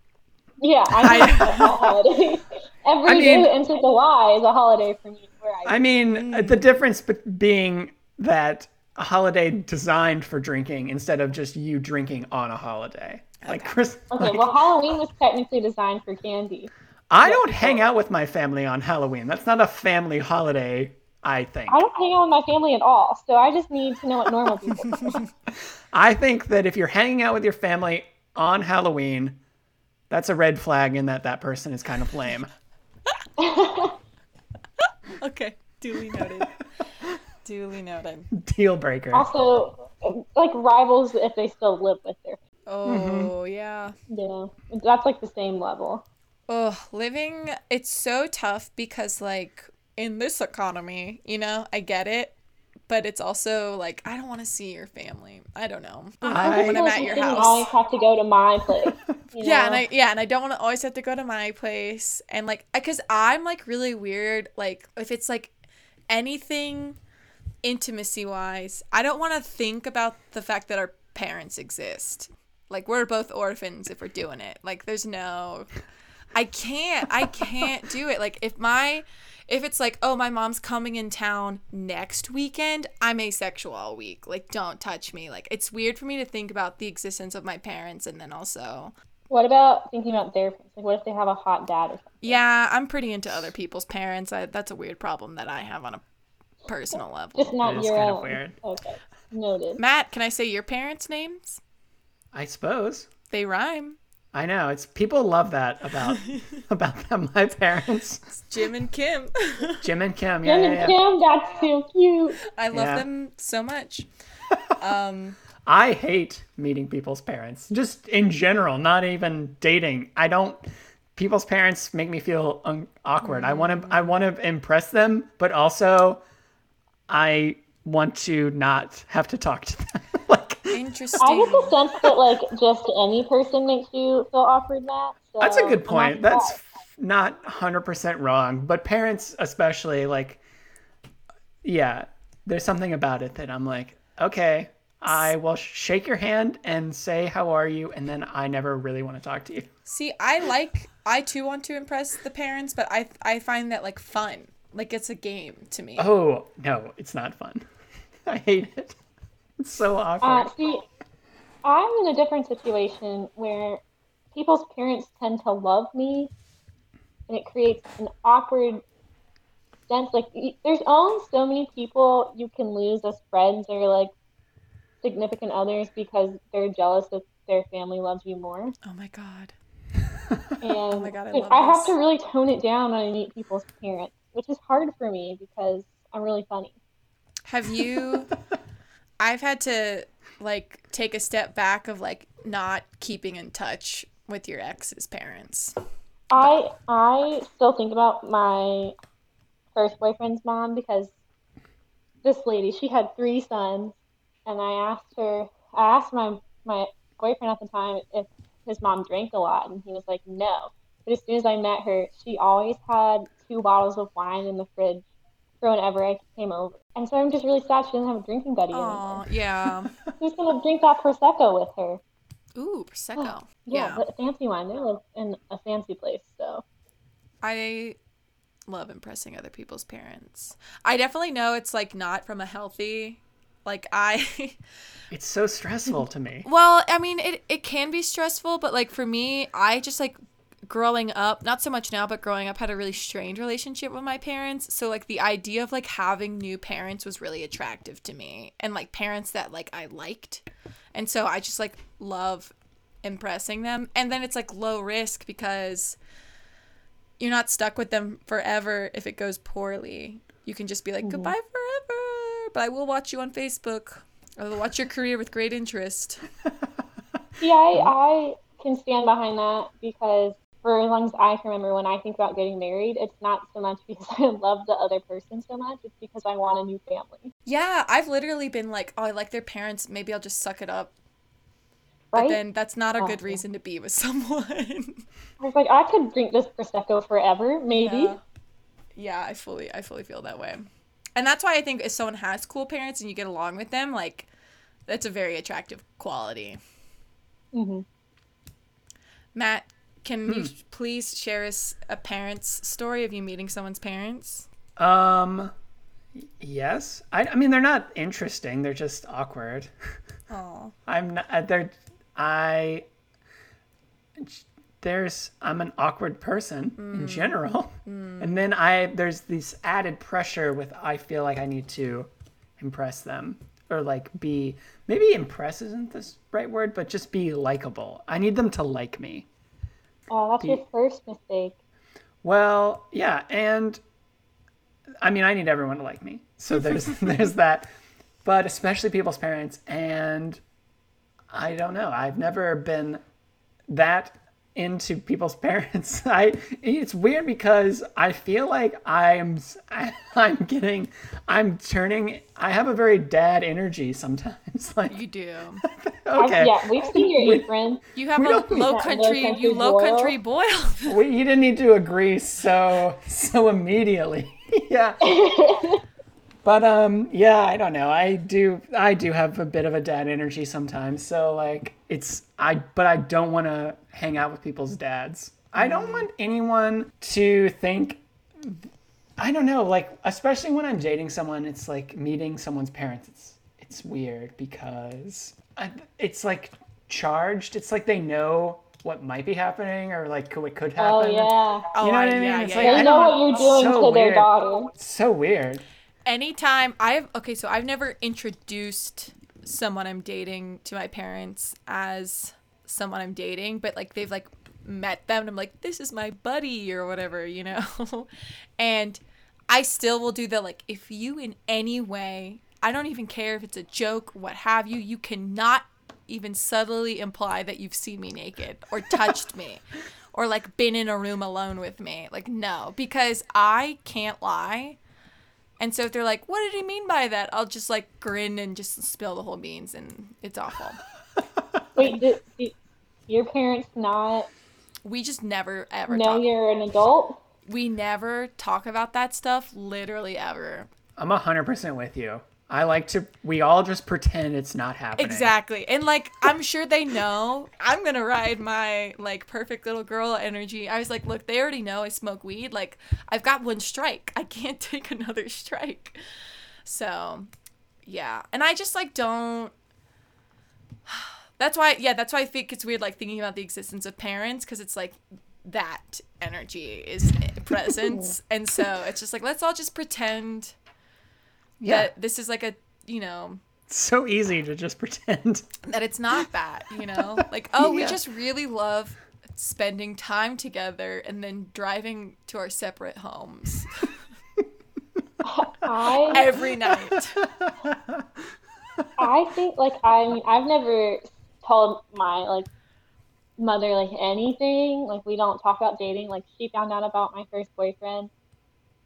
Speaker 3: Yeah, I know about holiday. Every
Speaker 1: I
Speaker 3: day
Speaker 1: mean-
Speaker 3: that ends with a Y is a holiday for me. Where I,
Speaker 1: I mean, the difference being that a holiday designed for drinking instead of just you drinking on a holiday. Like Chris,
Speaker 3: okay,
Speaker 1: like,
Speaker 3: well, Halloween was technically designed for candy.
Speaker 1: I don't hang out with my family on Halloween. That's not a family holiday. I think.
Speaker 3: I don't hang out with my family at all, so I just need to know what normal people. do.
Speaker 1: I think that if you're hanging out with your family on Halloween, that's a red flag in that that person is kind of lame.
Speaker 2: Okay. Duly noted. Duly noted.
Speaker 1: Deal breaker.
Speaker 3: also, like rivals if they still live with their,
Speaker 2: Oh mm-hmm.
Speaker 3: yeah. Yeah, that's like the same level.
Speaker 2: Oh, living it's so tough because like in this economy, you know, I get it, but it's also like I don't want to see your family. I don't know.
Speaker 1: I-
Speaker 2: when I'm at your
Speaker 3: shouldn't always have to go to my place.
Speaker 2: Yeah,
Speaker 3: know?
Speaker 2: and I yeah, and I don't want to always have to go to my place and like cuz I'm like really weird like if it's like anything intimacy wise, I don't want to think about the fact that our parents exist. Like we're both orphans if we're doing it. Like there's no I can't. I can't do it. Like if my if it's like, "Oh, my mom's coming in town next weekend," I'm asexual all week. Like don't touch me. Like it's weird for me to think about the existence of my parents and then also
Speaker 3: What about thinking about their parents? Like, what if they have a hot dad or something?
Speaker 2: Yeah, I'm pretty into other people's parents. I, that's a weird problem that I have on a personal level.
Speaker 3: Just not your
Speaker 1: kind of
Speaker 3: own.
Speaker 1: weird.
Speaker 3: Okay, noted.
Speaker 2: Matt, can I say your parents' names?
Speaker 1: I suppose.
Speaker 2: They rhyme.
Speaker 1: I know. It's people love that about about them. My parents, It's
Speaker 2: Jim and Kim.
Speaker 1: Jim and Kim. Yeah,
Speaker 3: Jim
Speaker 1: yeah,
Speaker 3: and
Speaker 1: yeah.
Speaker 3: Kim, that's so cute.
Speaker 2: I love
Speaker 1: Yeah.
Speaker 2: them so much. Um,
Speaker 1: I hate meeting people's parents. Just in general, not even dating. I don't. People's parents make me feel un- awkward. I want to. I want to impress them, but also, I want to not have to talk to them. Like
Speaker 3: I get the sense that like just any person makes you feel awkward, Matt. So
Speaker 1: That's a good point. That's
Speaker 3: surprised.
Speaker 1: not 100% wrong, but parents especially like yeah, there's something about it that I'm like, okay, I will shake your hand and say how are you and then I never really want to talk to you.
Speaker 2: See, I like I too want to impress the parents, but I I find that like fun. Like it's a game to me.
Speaker 1: Oh, no, it's not fun. I hate it. It's so awkward.
Speaker 3: Uh, see, I'm in a different situation where people's parents tend to love me, and it creates an awkward sense. Like, there's only so many people you can lose as friends or like significant others because they're jealous that their family loves you more.
Speaker 2: Oh my god.
Speaker 3: And
Speaker 2: Oh my God, I
Speaker 3: like,
Speaker 2: love
Speaker 3: I have to really tone it down when I meet people's parents, which is hard for me because I'm really funny.
Speaker 2: Have you I've had to like take a step back of like not keeping in touch with your ex's parents.
Speaker 3: I I still think about my first boyfriend's mom because this lady, she had three sons, and I asked her, I asked my my boyfriend at the time if his mom drank a lot, and he was like, no. But as soon as I met her, she always had two bottles of wine in the fridge whenever I came over. And so I'm just really sad she doesn't have a drinking buddy anymore.
Speaker 2: Oh, yeah.
Speaker 3: Who's gonna drink that prosecco with her?
Speaker 2: Ooh, prosecco.
Speaker 3: Yeah,
Speaker 2: Yeah.
Speaker 3: but fancy wine. They live in a fancy place, so.
Speaker 2: I love impressing other people's parents. I definitely know it's like not from a healthy like I
Speaker 1: it's so stressful to me.
Speaker 2: Well, I mean, it, it can be stressful, but like for me, I just like growing up, not so much now, but growing up had a really strained relationship with my parents. So like the idea of like having new parents was really attractive to me and like parents that like I liked. And so I just like love impressing them. And then it's like low risk because you're not stuck with them forever if it goes poorly. You can just be like mm-hmm. goodbye forever, but I will watch you on Facebook. I will watch your career with great interest.
Speaker 3: Yeah, I, mm-hmm. I can stand behind that because for as long as I can remember, when I think about getting married, it's not so much because I love the other person so much. It's because I want a new family.
Speaker 2: Yeah, I've literally been like, oh, I like their parents. Maybe I'll just suck it up. But then that's not a good reason to be with someone.
Speaker 3: I was like, I could drink this prosecco forever, maybe.
Speaker 2: yeah. yeah, I fully, I fully feel that way. And that's why I think if someone has cool parents and you get along with them, like, that's a very attractive quality.
Speaker 3: hmm
Speaker 2: Matt, can you please share us a parent's story of you meeting someone's parents?
Speaker 1: Um, yes. I, I mean, they're not interesting. They're just awkward.
Speaker 2: Oh,
Speaker 1: I'm not. uh, They're. I. There's. I'm an awkward person in general, and then I there's this added pressure with I feel like I need to impress them or like be maybe impress isn't the right word, but just be likable. I need them to like me.
Speaker 3: Oh, that's
Speaker 1: The-
Speaker 3: your first mistake.
Speaker 1: Well, yeah, and I mean, I need everyone to like me. So there's there's that, but especially people's parents. And I don't know. I've never been that into people's parents. I it's weird because I feel like I'm I'm getting I'm turning. I have a very dad energy sometimes. Like
Speaker 2: you do.
Speaker 3: I-
Speaker 1: okay,
Speaker 3: yeah, we've seen your
Speaker 1: We-
Speaker 3: apron.
Speaker 2: You have
Speaker 1: We
Speaker 2: a
Speaker 1: don't-
Speaker 2: low country, you low
Speaker 3: boil.
Speaker 2: country boil.
Speaker 1: we, you didn't need to agree so so immediately. yeah. But um yeah, I don't know. I do I do have a bit of a dad energy sometimes. So like it's I but I don't want to hang out with people's dads. I don't want anyone to think I don't know, like especially when I'm dating someone, it's like meeting someone's parents. It's it's weird because I, it's like charged. It's like they know what might be happening or like what could happen.
Speaker 3: Oh yeah,
Speaker 2: Oh,
Speaker 1: You know
Speaker 2: I-
Speaker 1: what I mean?
Speaker 2: yeah,
Speaker 1: It's
Speaker 2: yeah,
Speaker 1: like,
Speaker 2: yeah.
Speaker 1: I
Speaker 3: they know what you're doing
Speaker 1: so
Speaker 3: to their daughter.
Speaker 1: It's so weird.
Speaker 2: Anytime I've okay, so I've never introduced someone I'm dating to my parents as someone I'm dating, but like they've like met them and I'm like, this is my buddy or whatever, you know? and I still will do the like if you in any way I don't even care if it's a joke, what have you, you cannot even subtly imply that you've seen me naked or touched me or like been in a room alone with me. Like no, because I can't lie. And so if they're like, "What did he mean by that?" I'll just like grin and just spill the whole beans, and it's awful.
Speaker 3: Wait, do, do your parents not
Speaker 2: We just never ever
Speaker 3: know
Speaker 2: talk.
Speaker 3: you're an adult?
Speaker 2: We never talk about that stuff, literally ever.
Speaker 1: I'm hundred percent with you. I like to. We all just pretend it's not happening.
Speaker 2: Exactly. And like I'm sure they know I'm going to ride my like perfect little girl energy. I was like, "Look, they already know I smoke weed. Like I've got one strike. I can't take another strike." So, yeah. And I just like don't That's why yeah, that's why I think it's weird like thinking about the existence of parents cuz it's like that energy is present. and so it's just like let's all just pretend
Speaker 1: Yeah.
Speaker 2: that this is like a, you know,
Speaker 1: It's so easy to just pretend.
Speaker 2: that it's not that, you know? Like, oh, we just really love spending time together and then driving to our separate homes
Speaker 3: I
Speaker 2: every night.
Speaker 3: I think like I mean I've never told my like mother like anything. Like we don't talk about dating. Like she found out about my first boyfriend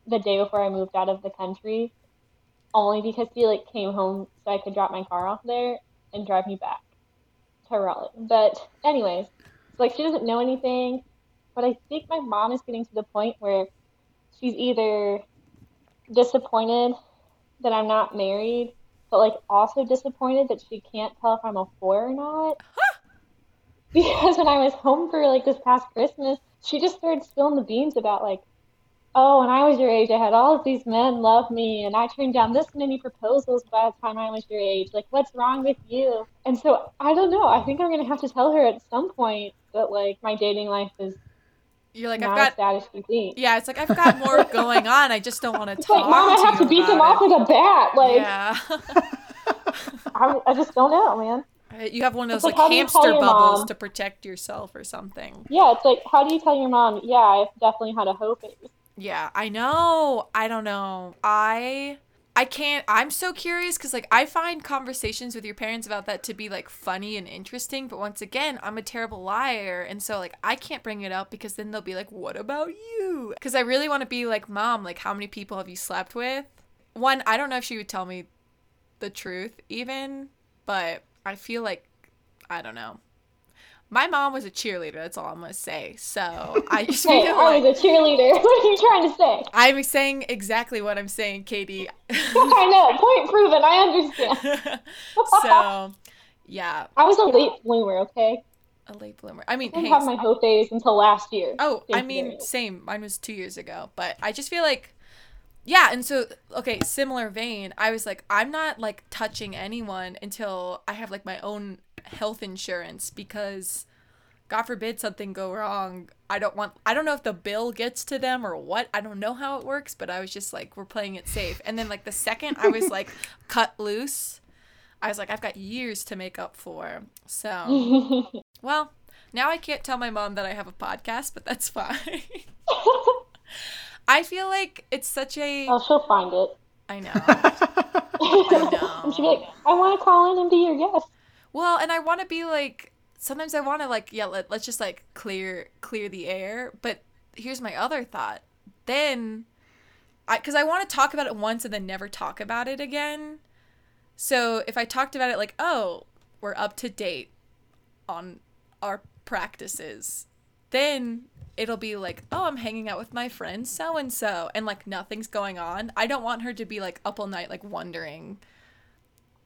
Speaker 3: the day before I moved out of the country, only because he like came home so I could drop my car off there and drive me back to Raleigh. But anyways, like she doesn't know anything. But I think my mom is getting to the point where she's either disappointed that I'm not married but like also disappointed that she can't tell if I'm a four or not. because when I was home for like this past Christmas, she just started spilling the beans about like, oh, when I was your age, I had all of these men love me, and I turned down this many proposals by the time I was your age. Like, what's wrong with you? And so I don't know. I think I'm gonna have to tell her at some point that like my dating life is
Speaker 2: You're like,
Speaker 3: not
Speaker 2: I've got
Speaker 3: as bad as
Speaker 2: yeah. It's like I've got more going on. I just don't want to talk
Speaker 3: like, mom, I have to beat them off with a bat. Like.
Speaker 2: Yeah.
Speaker 3: I, I just don't know, man.
Speaker 2: you have one of those
Speaker 3: like,
Speaker 2: like
Speaker 3: you
Speaker 2: hamster bubbles
Speaker 3: mom?
Speaker 2: to protect yourself or something.
Speaker 3: Yeah, it's like, how do you tell your mom? Yeah, I've definitely had a hoe phase.
Speaker 2: Yeah, I know. I don't know. I I can't I'm so curious cuz like I find conversations with your parents about that to be like funny and interesting, but once again, I'm a terrible liar and so like I can't bring it up because then they'll be like, "What about you?" Cuz I really want to be like, "Mom, like how many people have you slept with?" One, I don't know if she would tell me the truth even, but I feel like I don't know. My mom was a cheerleader, that's all I'm going to say. So, I just
Speaker 3: Hey,
Speaker 2: feel
Speaker 3: I
Speaker 2: like
Speaker 3: was a cheerleader. What are you trying to say?
Speaker 2: I'm saying exactly what I'm saying, Katie.
Speaker 3: I know. Point proven. I understand.
Speaker 2: so, yeah,
Speaker 3: I was a late bloomer, okay?
Speaker 2: a late bloomer. I mean,
Speaker 3: I didn't
Speaker 2: hey,
Speaker 3: have my hoe phase until last year.
Speaker 2: oh, I
Speaker 3: Thank you very
Speaker 2: mean,
Speaker 3: much.
Speaker 2: same. Mine was two years ago, but I just feel like, yeah. And so, okay, similar vein. I was like, I'm not like touching anyone until I have like my own health insurance because. God forbid something go wrong. I don't want I don't know if the bill gets to them or what. I don't know how it works, but I was just like we're playing it safe. And then like the second I was like cut loose, I was like I've got years to make up for. So, well, now I can't tell my mom that I have a podcast, but that's fine. I feel like it's such a
Speaker 3: oh, she'll find it.
Speaker 2: I know. I know.
Speaker 3: and she'll be like, I want to call in and be your guest.
Speaker 2: Well, and I want to be like sometimes I want to like yeah, let, let's just like clear clear the air, but here's my other thought. Then I cuz I want to talk about it once and then never talk about it again. So, if I talked about it like, "Oh, we're up to date on our practices." Then it'll be like, "Oh, I'm hanging out with my friend so and so," and like nothing's going on. I don't want her to be like up all night like wondering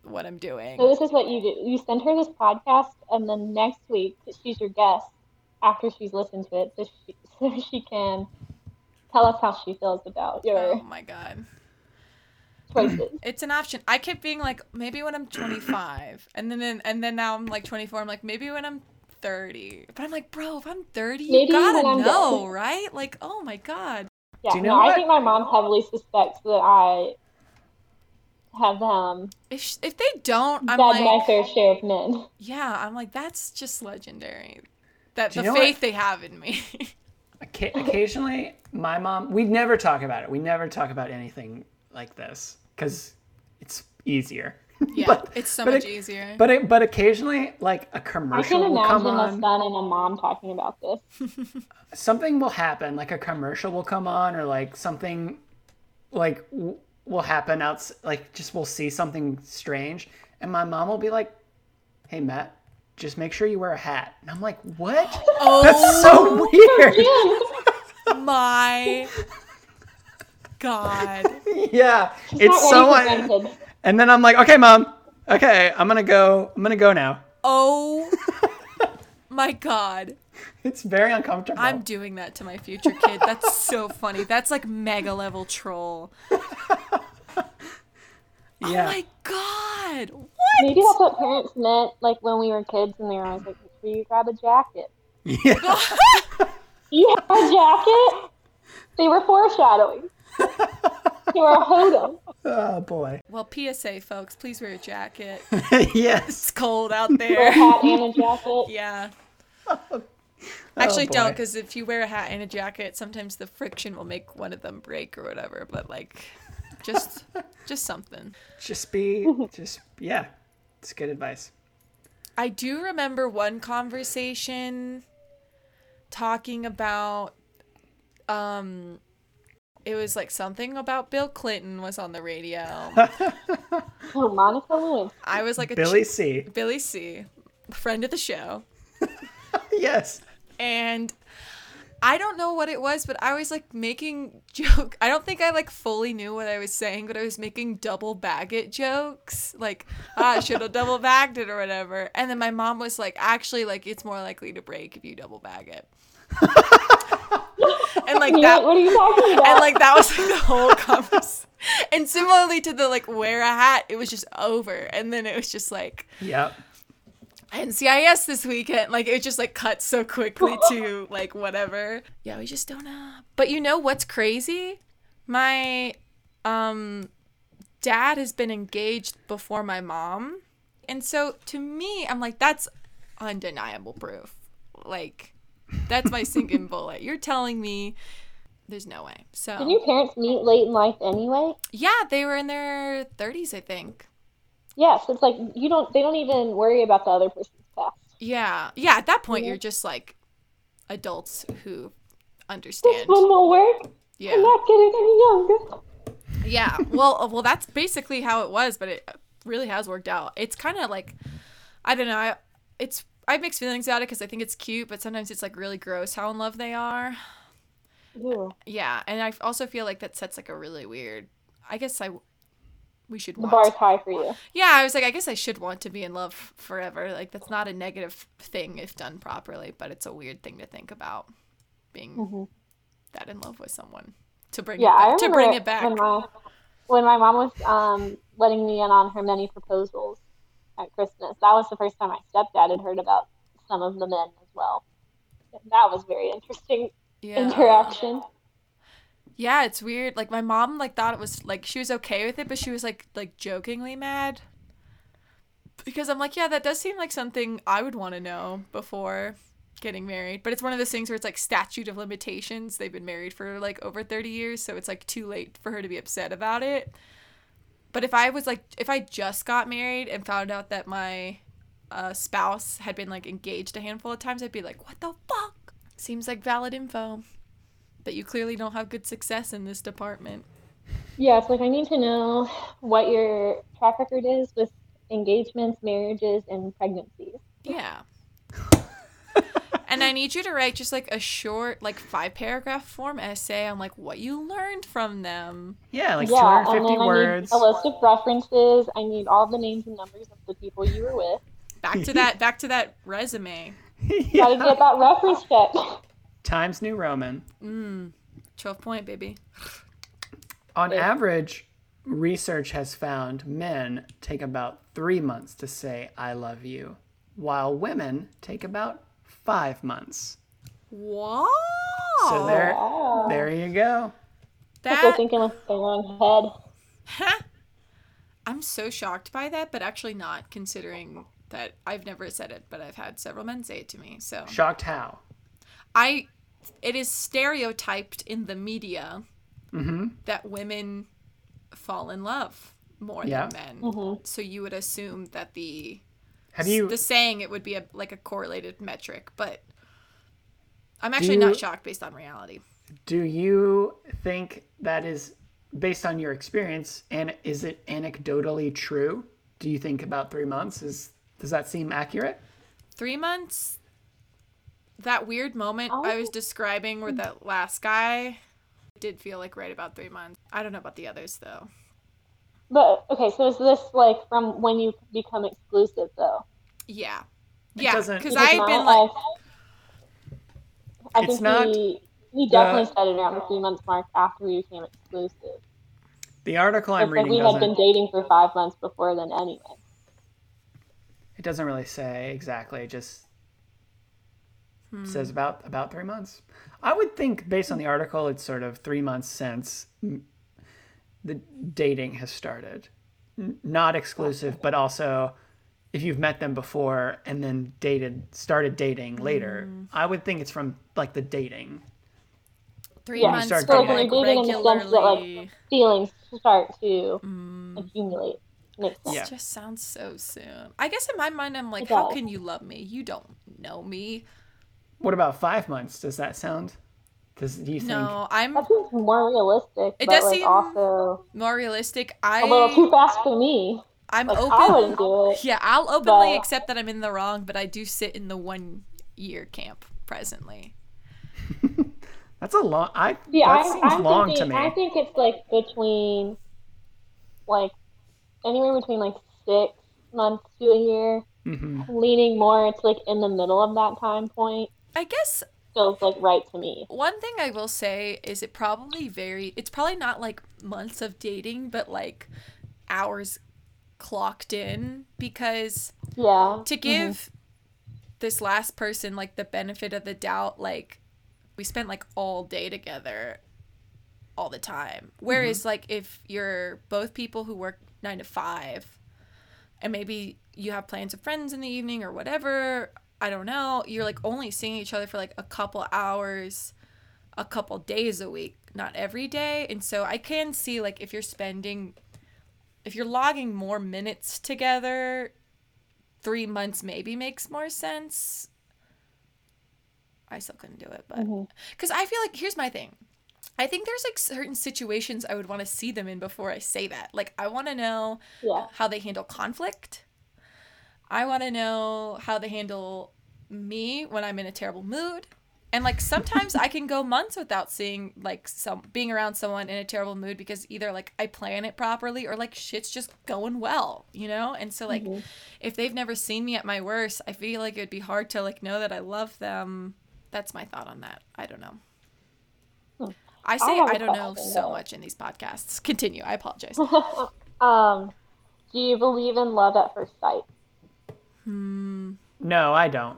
Speaker 2: what I'm doing.
Speaker 3: So this is what you do. You send her this podcast, and then next week she's your guest after she's listened to it, so she, so she can tell us how she feels about your.
Speaker 2: Oh my god.
Speaker 3: choices.
Speaker 2: It's an option. I kept being like maybe when I'm 25 and then and then now I'm like 24 I'm like maybe when I'm 30. But I'm like, "Bro, if I'm 30, you
Speaker 3: gotta
Speaker 2: know,
Speaker 3: dead.
Speaker 2: right? Like, oh my god.
Speaker 3: Yeah,
Speaker 1: Do you know
Speaker 3: no, I think my mom heavily suspects that I have um
Speaker 2: If if they don't, I'm
Speaker 3: bad
Speaker 2: like
Speaker 3: my fair share of men.
Speaker 2: Yeah, I'm like that's just legendary. That
Speaker 1: Do
Speaker 2: the
Speaker 1: you know what?
Speaker 2: faith they have in me.
Speaker 1: Occasionally, my mom, we never talk about it. We never talk about anything like this because it's easier.
Speaker 2: yeah,
Speaker 1: But-
Speaker 2: it's so
Speaker 1: but
Speaker 2: much
Speaker 1: it-
Speaker 2: easier.
Speaker 1: But it, but occasionally, like a commercial
Speaker 3: can
Speaker 1: will come
Speaker 3: imagine a
Speaker 1: on.
Speaker 3: son and a mom talking about this.
Speaker 1: Something will happen, like a commercial will come on, or like something, like w- will happen out Like just we'll see something strange, and my mom will be like, "Hey Matt, just make sure you wear a hat." And I'm like, "What?
Speaker 2: oh
Speaker 1: That's so weird."
Speaker 2: my god.
Speaker 1: yeah,
Speaker 3: Not
Speaker 1: it's so. un- And then I'm like, okay, mom. Okay, I'm gonna go. I'm gonna go now.
Speaker 2: Oh my god.
Speaker 1: It's very uncomfortable.
Speaker 2: I'm doing that to my future kid. That's so funny. That's like mega level troll. Oh
Speaker 1: yeah.
Speaker 2: my god. What?
Speaker 3: Maybe that's what parents meant, like when we were kids, and they were always like, "Make sure you grab a jacket."
Speaker 1: yeah.
Speaker 3: You have a jacket? They were foreshadowing. You were a hodum.
Speaker 1: oh boy.
Speaker 2: Well, PSA folks, please wear a jacket.
Speaker 1: yes.
Speaker 2: It's cold out
Speaker 3: Wear a
Speaker 2: there.
Speaker 3: hat and a jacket.
Speaker 2: Yeah. Oh, Actually,
Speaker 1: Oh,
Speaker 2: don't, because if you wear a hat and a jacket, sometimes the friction will make one of them break or whatever. But like, just, just something.
Speaker 1: Just be. Just yeah. It's good advice.
Speaker 2: I do remember one conversation talking about um it was like something about Bill Clinton was on the radio.
Speaker 3: Oh, Monica Lewinsky.
Speaker 2: I was like a
Speaker 1: Billy
Speaker 2: ch-
Speaker 1: C.
Speaker 2: Billy C, friend of the show.
Speaker 1: yes.
Speaker 2: And I don't know what it was, but I was like making joke. I don't think I like fully knew what I was saying, but I was making double bag it jokes, like ah, I should have double bagged it or whatever. And then my mom was like, actually, like it's more likely to break if you double bag it. and like that,
Speaker 3: what are you talking about?
Speaker 2: and like that was like the whole conversation. And similarly to the like wear a hat, it was just over, and then it was just like
Speaker 1: Yep.
Speaker 2: NCIS this weekend. Like it just like cuts so quickly to like whatever. Yeah, we just don't know. But you know what's crazy? My um dad has been engaged before my mom. And so to me, I'm like that's undeniable proof. Like that's my sinking bullet. You're telling me there's no way. So
Speaker 3: Did your parents meet late in life anyway?
Speaker 2: yeah, they were in their 30s, I think.
Speaker 3: Yeah, so it's like you don't. They don't even worry about the other person's past.
Speaker 2: Yeah. Yeah, at that point
Speaker 3: Yeah.
Speaker 2: you're just like adults who
Speaker 3: This
Speaker 2: understand.
Speaker 3: one will work. I'm not getting any younger.
Speaker 2: Yeah. Well, uh, well that's basically how it was, but it really has worked out. It's kind of like I don't know, I it's I have mixed feelings about it cuz I think it's cute, but sometimes it's like really gross how in love they are.
Speaker 3: Ew.
Speaker 2: Yeah, and I also feel like that sets like a really weird I guess I we should
Speaker 3: The
Speaker 2: want
Speaker 3: bar's high for you.
Speaker 2: Yeah, I was like, I guess I should want to be in love forever. Like, that's not a negative thing if done properly, but it's a weird thing to think about being
Speaker 3: Mhm.
Speaker 2: that in love with someone to bring
Speaker 3: Yeah,
Speaker 2: it back, to bring it back.
Speaker 3: when my when my mom was um, letting me in on her many proposals at Christmas. That was the first time my stepdad had heard about some of the men as well. And that was very interesting
Speaker 2: yeah.
Speaker 3: interaction.
Speaker 2: Yeah, it's weird. Like my mom like thought it was like she was okay with it, but she was like like jokingly mad. Because I'm like, yeah, that does seem like something I would want to know before getting married. But it's one of those things where it's like statute of limitations. They've been married for like over 30 years, so it's like too late for her to be upset about it. But if I was like if I just got married and found out that my uh, spouse had been like engaged a handful of times, I'd be like, what the fuck? Seems like valid info. But you clearly don't have good success in this department.
Speaker 3: Yeah, it's like I need to know what your track record is with engagements, marriages, and pregnancies.
Speaker 2: Yeah. and I need you to write just like a short, like five paragraph form essay on like what you learned from them.
Speaker 1: Yeah, like
Speaker 3: yeah, and
Speaker 1: 250
Speaker 3: then
Speaker 1: words.
Speaker 3: I need a list of references. I need all the names and numbers of the people you were with.
Speaker 2: Back to that back to that resume.
Speaker 3: Gotta get that reference check.
Speaker 1: Times New Roman.
Speaker 2: Mm. 12 point, baby.
Speaker 1: On
Speaker 3: Yeah.
Speaker 1: average, research has found men take about three months to say "I love you," while women take about five months.
Speaker 2: Wow.
Speaker 1: So there,
Speaker 3: Wow.
Speaker 1: there you go. That...
Speaker 3: People
Speaker 2: that
Speaker 3: thinking with their own head.
Speaker 2: I'm so shocked by that, but actually not considering that I've never said it, but I've had several men say it to me. So
Speaker 1: Shocked how?
Speaker 2: I it is stereotyped in the media
Speaker 1: Mm-hmm.
Speaker 2: that women fall in love more
Speaker 1: Yeah.
Speaker 2: than men.
Speaker 3: Mhm.
Speaker 2: So you would assume that the
Speaker 1: Have you?
Speaker 2: the saying it would be a like a correlated metric, but I'm actually
Speaker 1: you-
Speaker 2: not shocked based on reality.
Speaker 1: Do you think that is based on your experience, and is it anecdotally true? Do you think about three months is does that seem accurate?
Speaker 2: Three months. That weird moment I was
Speaker 3: Oh.
Speaker 2: describing where that last guy did feel like right about three months. I don't know about the others though.
Speaker 3: But okay, so is this like from when you become exclusive though?
Speaker 2: Yeah.
Speaker 1: It
Speaker 2: Yeah, because
Speaker 3: Because
Speaker 2: I've been like,
Speaker 3: I
Speaker 1: It's
Speaker 3: think
Speaker 1: not
Speaker 3: we we definitely said it around the three months mark after we became exclusive.
Speaker 1: The article I'm
Speaker 3: It's like
Speaker 1: reading
Speaker 3: we had been dating for five months before then anyway.
Speaker 1: It doesn't really say exactly. It just says about about three months. I would think, based on the article, it's sort of three months since mm, the dating has started. Not exclusive, but also if you've met them before and then dated, started dating later. I would think it's from like the dating.
Speaker 2: three
Speaker 3: Yeah,
Speaker 2: months
Speaker 1: start
Speaker 2: for
Speaker 1: dating.
Speaker 2: like
Speaker 3: Dating in the sense that, like. Feelings start to
Speaker 2: Mm.
Speaker 3: accumulate. Makes sense.
Speaker 1: Yeah.
Speaker 2: It just sounds so soon. I guess in my mind, I'm like, how can you love me? You don't know me.
Speaker 1: What about five months? Does that sound? Does do you think?
Speaker 2: No, I'm
Speaker 3: That seems more realistic,
Speaker 2: It
Speaker 3: but
Speaker 2: does
Speaker 3: like
Speaker 2: seem
Speaker 3: also
Speaker 2: more realistic. I
Speaker 3: a little too fast for me.
Speaker 2: I'm
Speaker 3: Like
Speaker 2: open.
Speaker 3: I wouldn't do it.
Speaker 2: Yeah, I'll openly
Speaker 3: But-
Speaker 2: accept that I'm in the wrong, but I do sit in the one year camp presently.
Speaker 1: That's a long. I
Speaker 3: Yeah,
Speaker 1: that
Speaker 3: I,
Speaker 1: seems
Speaker 3: I'm
Speaker 1: long
Speaker 3: thinking,
Speaker 1: to me.
Speaker 3: I think it's like between, like, anywhere between like six months to a year,
Speaker 1: hmm
Speaker 3: leaning more. It's like in the middle of that time point.
Speaker 2: I guess
Speaker 3: Feels like right to me.
Speaker 2: one thing I will say is it probably very it's probably not like months of dating, but like hours clocked in because
Speaker 3: Yeah.
Speaker 2: to mm-hmm. give this last person like the benefit of the doubt like we spent like all day together all the time whereas mm-hmm. like if you're both people who work 9 to 5 and maybe you have plans with friends in the evening or whatever i don't know you're like only seeing each other for like a couple hours a couple days a week not every day and so i can see like if you're spending if you're logging more minutes together three months maybe makes more sense i still couldn't do it but mm-hmm. because i feel like here's my thing i think there's like certain situations i would want to see them in before i say that like i want to know
Speaker 3: Yeah.
Speaker 2: how they handle conflict. I want to know how they handle me when I'm in a terrible mood. And like sometimes I can go months without seeing like some being around someone in a terrible mood because either like I plan it properly or like shit's just going well, you know? And so like if they've never seen me at my worst, I feel like it'd be hard to like know that I love them. That's my thought on that. I don't know.
Speaker 3: Hmm.
Speaker 2: I say
Speaker 3: I,
Speaker 2: I don't know so
Speaker 3: though.
Speaker 2: much in these podcasts. Continue. I apologize.
Speaker 3: Um, do you believe in love at first sight?
Speaker 1: No, I don't.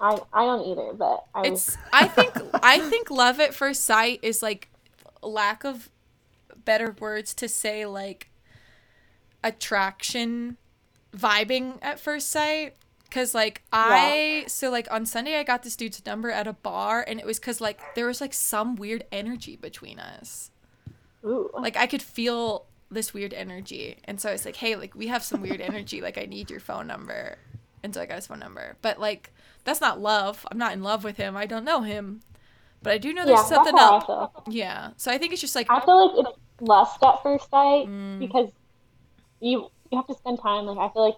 Speaker 3: I I don't either, but I
Speaker 2: it's i think i think love at first sight is like lack of better words to say like attraction vibing at first sight because like i so like on sunday i got this dude's number at a bar and it was because like there was like some weird energy between us
Speaker 3: ooh.
Speaker 2: like i could feel this weird energy. And so i was like hey like we have some weird energy. Like i need your phone number. And so i got his phone number. But like that's not love. I'm not in love with him. I don't know him. But i do know there's
Speaker 3: that's
Speaker 2: something else yeah. So i think it's just like
Speaker 3: I feel like it's lust at first sight
Speaker 2: Mm.
Speaker 3: because you you have to spend time. Like I feel like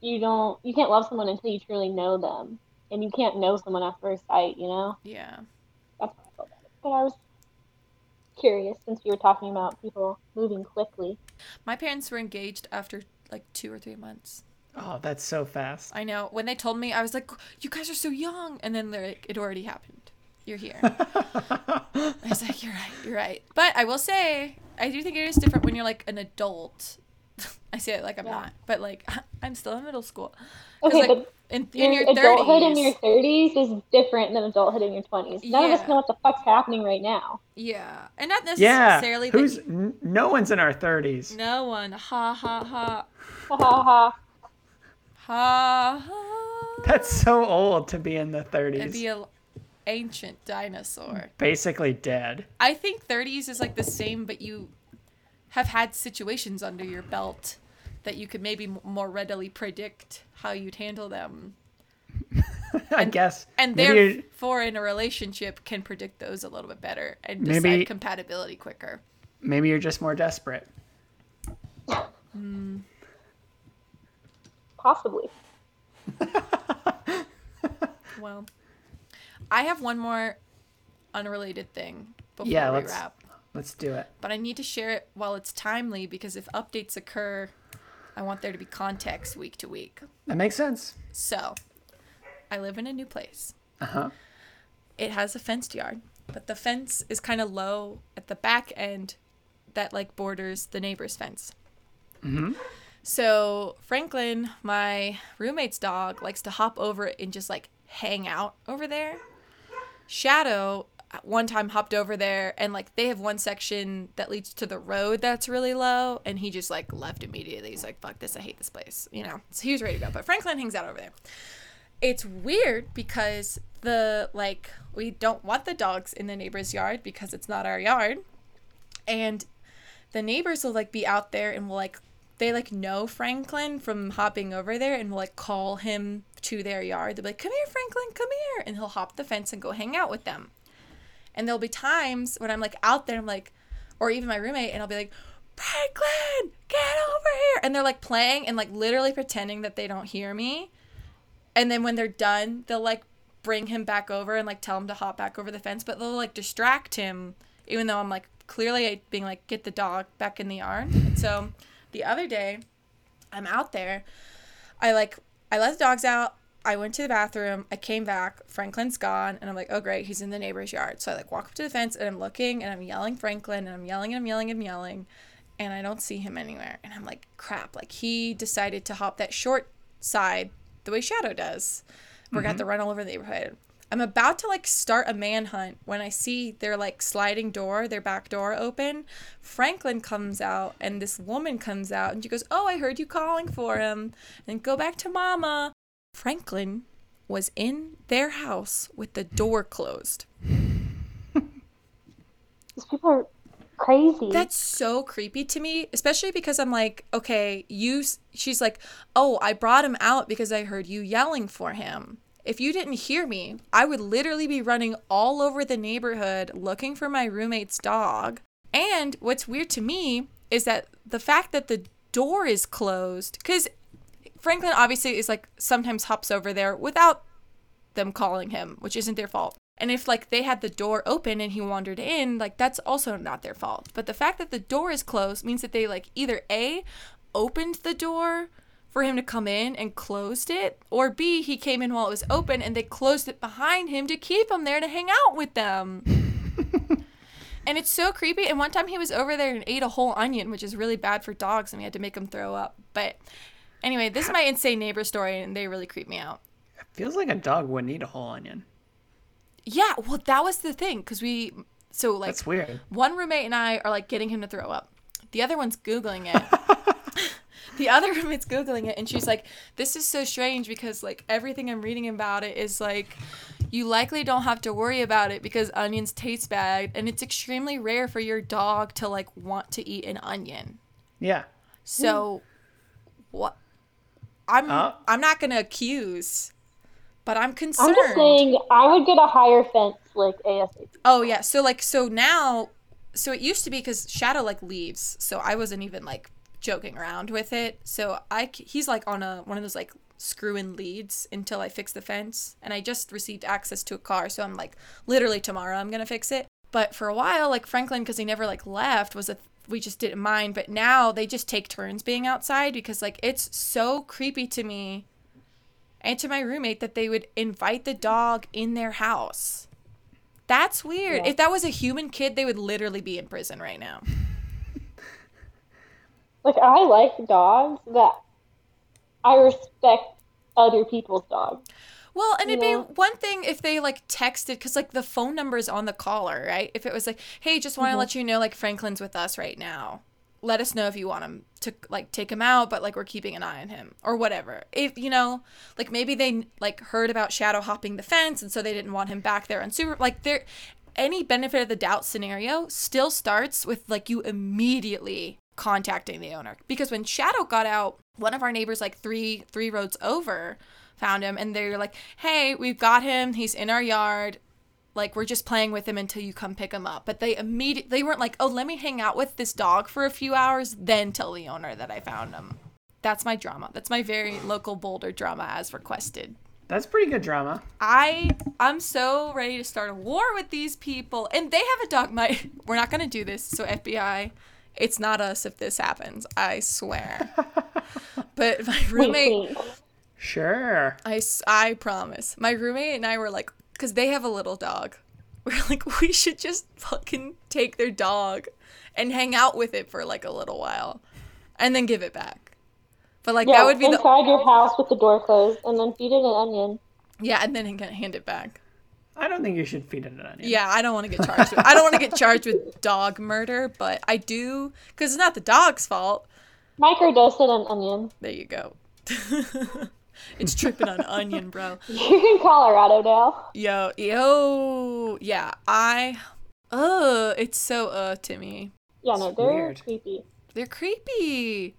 Speaker 3: you don't you can't love someone until you truly know them, and you can't know someone at first sight. You know?
Speaker 2: Yeah.
Speaker 3: That's how I feel. But I was curious since you were talking about people moving quickly.
Speaker 2: my parents were engaged after like two or three months
Speaker 1: Oh, that's so fast.
Speaker 2: i know when they told me i was like you guys are so young and then they're like it already happened you're here I was like, you're right, you're right. But I will say, I do think it is different when you're like an adult. I say it like I'm
Speaker 3: Yeah.
Speaker 2: not, but like I'm still in middle school. 'Cause,
Speaker 3: Okay,
Speaker 2: like,
Speaker 3: but
Speaker 2: in, in
Speaker 3: your
Speaker 2: your
Speaker 3: adulthood in your 30s is different than adulthood in your 20s. None of us know what the fuck's happening right now.
Speaker 2: Yeah. And not necessarily that
Speaker 1: Who's
Speaker 2: you-
Speaker 1: n- no one's in our 30s.
Speaker 2: no one. Ha ha ha.
Speaker 3: Ha ha ha.
Speaker 2: Ha ha.
Speaker 1: That's so old to be in the 30s.
Speaker 2: It'd be an ancient dinosaur.
Speaker 1: Basically dead.
Speaker 2: I think 30s is like the same, but you have had situations under your belt that you could maybe more readily predict how you'd handle them.
Speaker 1: I guess.
Speaker 2: and
Speaker 1: maybe
Speaker 2: therefore in a relationship can predict those a little bit better and
Speaker 1: Maybe-
Speaker 2: decide compatibility quicker
Speaker 1: maybe you're just more desperate. Hmm.
Speaker 3: Possibly.
Speaker 2: well i have one more unrelated thing before
Speaker 1: Yeah,
Speaker 2: we
Speaker 1: let's-
Speaker 2: wrap
Speaker 1: Let's do it.
Speaker 2: but i need to share it while it's timely because if updates occur i want there to be context week to week
Speaker 1: That makes sense.
Speaker 2: so i live in a new place
Speaker 1: Uh huh.
Speaker 2: it has a fenced yard but the fence is kind of low at the back end that like borders the neighbor's fence
Speaker 1: Mm-hmm.
Speaker 2: So Franklin, my roommate's dog, likes to hop over it and just like hang out over there. Shadow one time hopped over there and like they have one section that leads to the road that's really low and he just like left immediately. He's like, fuck this, I hate this place. You know. So he was ready to go. But Franklin hangs out over there. It's weird because the like we don't want the dogs in the neighbor's yard because it's not our yard. And the neighbors will like be out there and will like they like know Franklin from hopping over there and will like call him to their yard. They'll be like, "Come here, Franklin, come here," and he'll hop the fence and go hang out with them. And there'll be times when I'm like out there, I'm like, or even my roommate, and I'll be like, "Franklin, get over here!" And they're like playing and like literally pretending that they don't hear me. And then when they're done, they'll like bring him back over and like tell him to hop back over the fence, but they'll like distract him, even though I'm like clearly being like, "Get the dog back in the yard." And so the other day, I'm out there. I like I let the dogs out. I went to the bathroom. I came back. Franklin's gone, and I'm like, oh great, he's in the neighbor's yard. So I like walk up to the fence, and I'm looking, and I'm yelling Franklin, and I'm yelling, and I'm yelling, and I'm yelling, and I don't see him anywhere. And I'm like, crap! Like he decided to hop that short side, the way Shadow does. We're gonna have mm-hmm. to run all over the neighborhood. I'm about to like start a manhunt when I see their like sliding door, their back door open. Franklin comes out and this woman comes out and she goes, Oh, I heard you calling for him. And go back to mama. Franklin was in their house with the door closed.
Speaker 3: These people are crazy.
Speaker 2: That's so creepy to me, especially because I'm like, okay, you. She's like, oh, I brought him out because I heard you yelling for him. If you didn't hear me, I would literally be running all over the neighborhood looking for my roommate's dog. And what's weird to me is that the fact that the door is closed, because Franklin obviously is like sometimes hops over there without them calling him, which isn't their fault. And if like they had the door open and he wandered in, like that's also not their fault. But the fact that the door is closed means that they like either A opened the door for him to come in and closed it, or B he came in while it was open and they closed it behind him to keep him there to hang out with them. and it's so creepy. And one time he was over there and ate a whole onion, which is really bad for dogs, and we had to make him throw up. But anyway, this is my insane neighbor story, and they really creep me out.
Speaker 1: It feels like a dog wouldn't eat a whole onion.
Speaker 2: Yeah, well, that was the thing because we, so like,
Speaker 1: That's weird.
Speaker 2: one roommate and I are like getting him to throw up. The other one's Googling it. the other roommate's Googling it, and she's like, This is so strange because like everything I'm reading about it is like, you likely don't have to worry about it because onions taste bad, and it's extremely rare for your dog to like want to eat an onion.
Speaker 1: Yeah.
Speaker 2: So, hmm. what? I'm. I'm not gonna accuse, but I'm concerned.
Speaker 3: I'm just saying, I would get a higher fence like ASAP.
Speaker 2: Oh yeah, so like so now, so it used to be because Shadow like leaves, so I wasn't even like joking around with it. So I he's like on a one of those like screw in leads until I fix the fence, and I just received access to a car, so I'm like literally tomorrow I'm gonna fix it. But for a while, like Franklin, because he never like left, was a we just didn't mind. But now they just take turns being outside because like it's so creepy to me and to my roommate that they would invite the dog in their house. That's weird.
Speaker 3: Yeah.
Speaker 2: If that was a human kid, they would literally be in prison right now.
Speaker 3: Like, I like dogs that I respect other people's dogs.
Speaker 2: Well, and it'd
Speaker 3: Yeah.
Speaker 2: be one thing if they like texted, because like the phone number is on the caller, right? If it was like, hey, just want to mm-hmm. let you know, like Franklin's with us right now. Let us know if you want him to like take him out, but like we're keeping an eye on him or whatever. If you know, like maybe they like heard about shadow hopping the fence, and so they didn't want him back there on super. Like there, any benefit of the doubt scenario still starts with like you immediately contacting the owner because when shadow got out one of our neighbors like three three roads over found him and they're like hey we've got him he's in our yard like we're just playing with him until you come pick him up but they immediately they weren't like oh let me hang out with this dog for a few hours then tell the owner that i found him that's my drama that's my very local boulder drama as requested
Speaker 1: That's pretty good drama.
Speaker 2: I I'm so ready to start a war with these people, and they have a dog. My we're not gonna do this. So FBI, it's not us if this happens. I swear. but my roommate,
Speaker 3: wink.
Speaker 1: Sure.
Speaker 2: I, I promise. My roommate and I were like, because they have a little dog. We're like, we should just fucking take their dog and hang out with it for like a little while, and then give it back. But like
Speaker 3: Yeah,
Speaker 2: that would be the
Speaker 3: inside your house with the door closed, and then feed it an onion.
Speaker 2: yeah, and then hand hand it back.
Speaker 1: I don't think you should feed it an onion.
Speaker 2: Yeah, I don't want to get charged. With, I don't want to get charged with dog murder, but I do because it's not the dog's fault.
Speaker 3: Microdose it an onion.
Speaker 2: There you go. it's tripping on onion, bro.
Speaker 3: You're in Colorado now.
Speaker 2: Yo, yo, yeah. I, uh, it's so uh to me.
Speaker 3: Yeah, no, they're
Speaker 1: weird.
Speaker 3: creepy.
Speaker 2: They're creepy.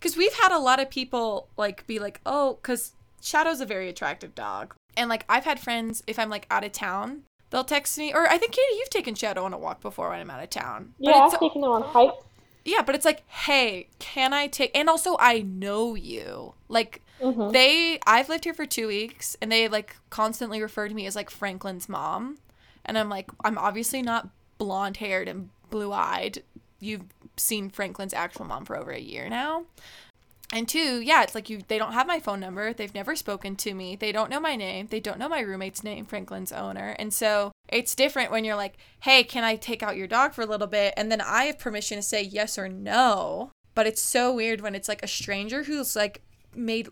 Speaker 2: Cause we've had a lot of people like be like, oh, cause Shadow's a very attractive dog, and like I've had friends if I'm like out of town. They'll text me, or I think Katie, you've taken Shadow on a walk before when I'm out of town. But
Speaker 3: Yeah,
Speaker 2: it's-
Speaker 3: I've taken them on hikes.
Speaker 2: Yeah, but it's like, hey, can I take? And also, I know you. Like,
Speaker 3: Mhm.
Speaker 2: they, I've lived here for two weeks, and they like constantly refer to me as like Franklin's mom, and I'm like, I'm obviously not blonde haired and blue eyed. You've seen Franklin's actual mom for over a year now. And two, yeah, it's like you they don't have my phone number. They've never spoken to me. They don't know my name. They don't know my roommate's name, Franklin's owner. And so it's different when you're like, "Hey, can I take out your dog for a little bit?" And then I have permission to say yes or no. But it's so weird when it's like a stranger who's like made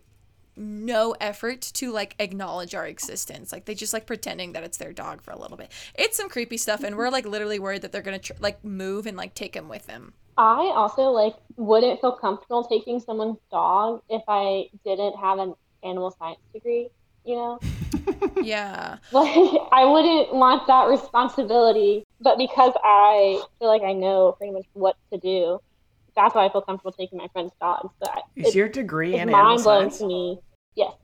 Speaker 2: no effort to like acknowledge our existence. Like they just like pretending that it's their dog for a little bit. It's some creepy stuff, and we're like literally worried that they're gonna tr- like move and like take him with them.
Speaker 3: I also like wouldn't feel comfortable taking someone's dog if I didn't have an animal science degree. You know,
Speaker 2: Yeah.
Speaker 3: like I wouldn't want that responsibility. But because I feel like I know pretty much what to do, that's why I feel comfortable taking my friend's dogs. But
Speaker 1: Is
Speaker 3: it's,
Speaker 1: your degree
Speaker 3: it's
Speaker 1: in animal
Speaker 3: mind blowing to me. Yes,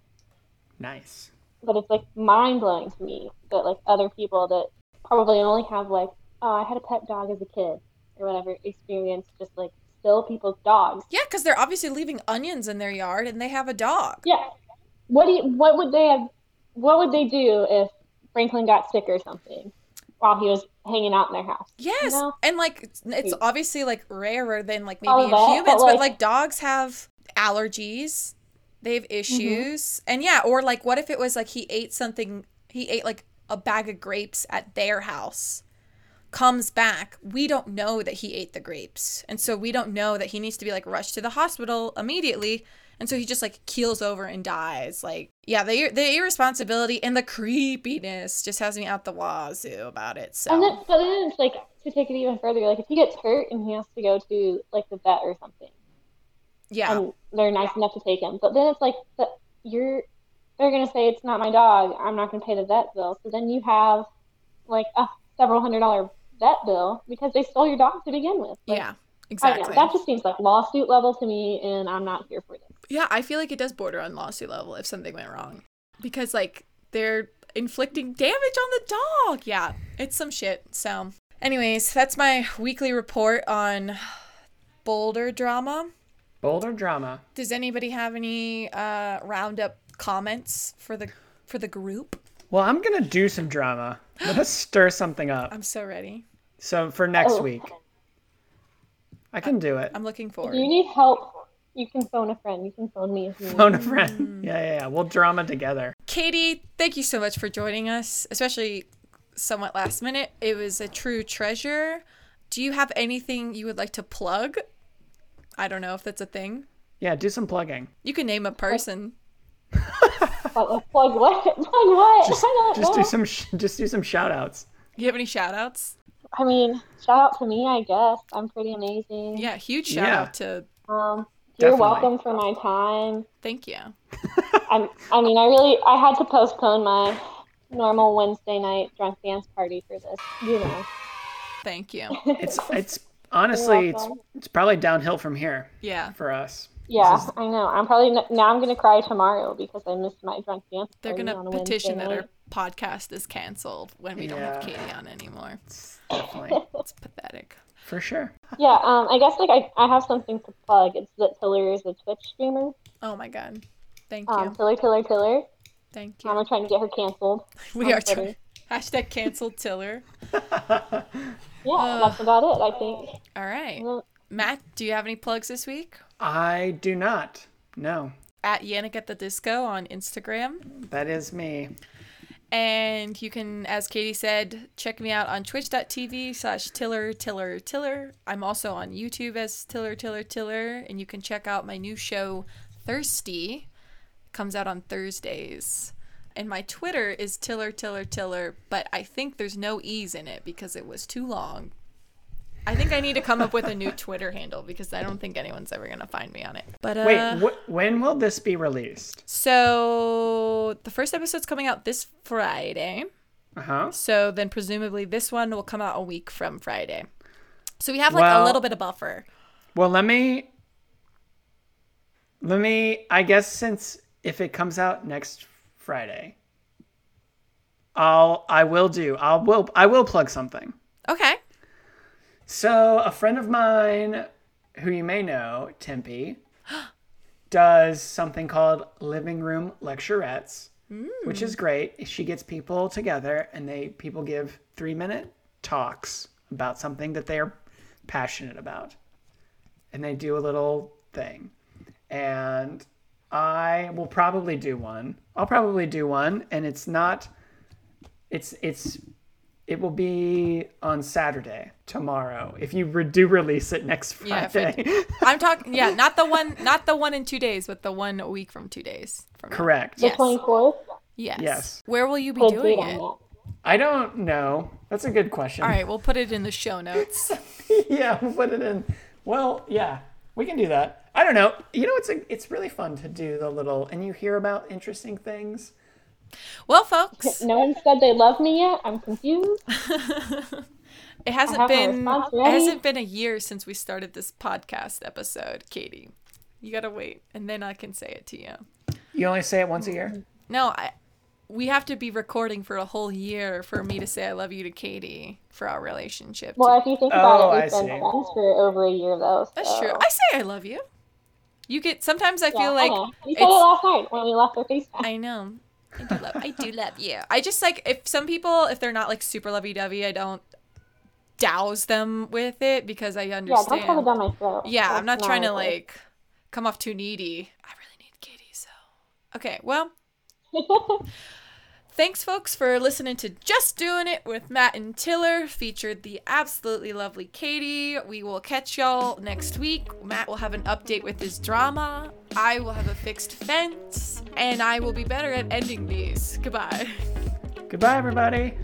Speaker 1: Nice.
Speaker 3: but it's like mind blowing to me that like other people that probably only have like oh I had a pet dog as a kid or whatever experience just like still people's dogs.
Speaker 2: Yeah, because they're obviously leaving onions in their yard, and they have a dog.
Speaker 3: Yeah. What do you, what would they have what would they do if Franklin got sick or something while he was hanging out in their house?
Speaker 2: Yes,
Speaker 3: know?
Speaker 2: and like it's, it's obviously like rarer than like maybe
Speaker 3: that,
Speaker 2: humans, but like,
Speaker 3: like-
Speaker 2: dogs have allergies, they have
Speaker 3: Mm-hmm.
Speaker 2: issues, and yeah, or like what if it was like he ate something, he ate like a bag of grapes at their house, comes back, we don't know that he ate the grapes, and so we don't know that he needs to be like rushed to the hospital immediately. And so he just like keels over and dies. Like, yeah, the the irresponsibility and the creepiness just has me out the wazoo about it. So
Speaker 3: And then but then it's like to take it even further, like if he gets hurt and he has to go to like the vet or something.
Speaker 2: yeah,
Speaker 3: and they're nice enough to take him. But then it's like, but you're, they're gonna say it's not my dog. I'm not gonna pay the vet bill. So then you have like a several hundred dollar vet bill because they stole your dog to begin with. Like,
Speaker 2: yeah, exactly.
Speaker 3: know. That just seems like lawsuit level to me, and I'm not here for this.
Speaker 2: Yeah, I feel like it does border on lawsuit level if something went wrong. Because like they're inflicting damage on the dog. Yeah, it's some shit. So, anyways, that's my weekly report on Boulder drama.
Speaker 1: Boulder drama.
Speaker 2: Does anybody have any uh roundup comments for the for the group?
Speaker 1: Well, I'm gonna do some drama. Let's stir something up.
Speaker 2: I'm so ready.
Speaker 1: So for next
Speaker 3: Oh.
Speaker 1: week, I can do it.
Speaker 2: I'm looking
Speaker 3: If
Speaker 2: forward.
Speaker 3: you need help, you can phone a friend. You can phone me if you need.
Speaker 1: Phone a friend. Yeah, yeah, yeah. We'll drama together.
Speaker 2: Katie, thank you so much for joining us, especially somewhat last minute. It was a true treasure. Do you have anything you would like to plug? I don't know if that's a thing.
Speaker 1: Yeah, do some plugging.
Speaker 2: You can name a person.
Speaker 3: Plug what? Plug what?
Speaker 1: Just,
Speaker 3: I don't
Speaker 1: just
Speaker 3: know.
Speaker 1: do some, sh- just do some shout outs.
Speaker 2: Do you have any shout outs?
Speaker 3: I mean, shout out to me, I guess. I'm pretty amazing.
Speaker 2: Yeah, huge shout
Speaker 1: Yeah.
Speaker 2: out to
Speaker 3: Um, you're welcome for my time.
Speaker 2: thank you.
Speaker 3: I'm, I mean, I really, I had to postpone my normal Wednesday night drunk dance party for this. You know.
Speaker 2: Thank you.
Speaker 1: It's, it's honestly it's it's probably downhill from here
Speaker 2: Yeah.
Speaker 1: for us.
Speaker 3: Yeah,
Speaker 1: is-
Speaker 3: I know. I'm probably n- now. I'm gonna cry tomorrow because I missed my drunk dance.
Speaker 2: They're
Speaker 3: party
Speaker 2: gonna
Speaker 3: on a
Speaker 2: petition
Speaker 3: Wednesday
Speaker 2: that our podcast is canceled when we don't have Katie on anymore.
Speaker 1: It's, Definitely.
Speaker 2: It's pathetic.
Speaker 1: For sure.
Speaker 3: Yeah, um, I guess like I, I have something to plug. It's that Tiller is a Twitch streamer.
Speaker 2: Oh my god. Thank
Speaker 3: Um,
Speaker 2: you.
Speaker 3: Tiller, Tiller, Tiller.
Speaker 2: Thank you.
Speaker 3: I'm trying to get her canceled.
Speaker 2: We are
Speaker 3: Twitter.
Speaker 2: trying. Hashtag canceled Tiller.
Speaker 3: Yeah,
Speaker 2: Uh.
Speaker 3: that's about it. I think.
Speaker 2: All right.
Speaker 3: Well,
Speaker 2: Matt, do you have any plugs this week?
Speaker 1: I do not. No,
Speaker 2: At Yannick at the Disco on Instagram.
Speaker 1: that is me.
Speaker 2: And you can, as Katie said, check me out on twitch.tv slash Tiller Tiller Tiller. I'm also on YouTube as Tiller Tiller Tiller. And you can check out my new show, Thirsty. It comes out on Thursdays. And my Twitter is Tiller Tiller Tiller, but I think there's no E's in it because it was too long. I think I need to come up with a new Twitter handle because I don't think anyone's ever gonna find me on it. But uh,
Speaker 1: Wait, wh- when will this be released?
Speaker 2: so the first episode's coming out this Friday.
Speaker 1: Uh huh.
Speaker 2: So then presumably this one will come out a week from Friday. So we have like a little bit of buffer.
Speaker 1: Well, let me. Let me. I guess since if it comes out next Friday, I'll. I will do. I'll will. I will plug something.
Speaker 2: Okay.
Speaker 1: So a friend of mine, who you may know, Tempe, does something called living room lecturettes, hmm. which is great. She gets people together and they people give three minute talks about something that they are passionate about, and they do a little thing, and I will probably do one. I'll probably do one, and it's not. It's it's it will be on Saturday tomorrow. If you re- do release it next
Speaker 2: Friday. Yeah, it-
Speaker 1: Friday,
Speaker 2: I'm talking. Yeah, not the one, not the one in two days, but the one a week from two days. From now.
Speaker 1: correct.
Speaker 3: The
Speaker 2: Yes.
Speaker 3: 24th?
Speaker 2: Yes.
Speaker 1: Yes.
Speaker 2: Where will you be
Speaker 3: Put a
Speaker 2: doing it?
Speaker 3: that.
Speaker 1: I don't know. That's a good question.
Speaker 2: All right, we'll put it in the show notes.
Speaker 1: yeah, we'll put it in. Well, yeah, we can do that. I don't know. You know, it's a, it's really fun to do the little, and you hear about interesting things.
Speaker 2: Well, folks,
Speaker 3: No one said they love me yet. I'm confused.
Speaker 2: it hasn't been it hasn't been a year since we started this podcast episode, Katie. You gotta wait, and then I can say it to you.
Speaker 1: You only say it once a year.
Speaker 2: No, I. We have to be recording for a whole year for me to say I love you to Katie for our relationship.
Speaker 3: Well, if you think about
Speaker 1: Oh,
Speaker 3: it, we've been
Speaker 1: see.
Speaker 3: friends for over a year, though.
Speaker 2: That's true. I say I love you. You get sometimes I
Speaker 3: Yeah,
Speaker 2: feel like
Speaker 3: I know. you said it
Speaker 2: it's-
Speaker 3: last night when we left our FaceTime.
Speaker 2: I know. I do love I do love you. I just like if some people if they're not like super lovey dovey, I don't douse them with it because I understand.
Speaker 3: Yeah,
Speaker 2: understand.
Speaker 3: don't shove it down my throat.
Speaker 2: Yeah, I'm not
Speaker 3: That's
Speaker 2: trying to
Speaker 3: okay.
Speaker 2: like come off too needy. I really need Katie, so okay. Well, thanks, folks, for listening to Just Doing It with Matt and Tiller. Featured the absolutely lovely Katie. We will catch y'all next week. Matt will have an update with his drama. I will have a fixed fence, and I will be better at ending these. Goodbye.
Speaker 1: Goodbye, everybody.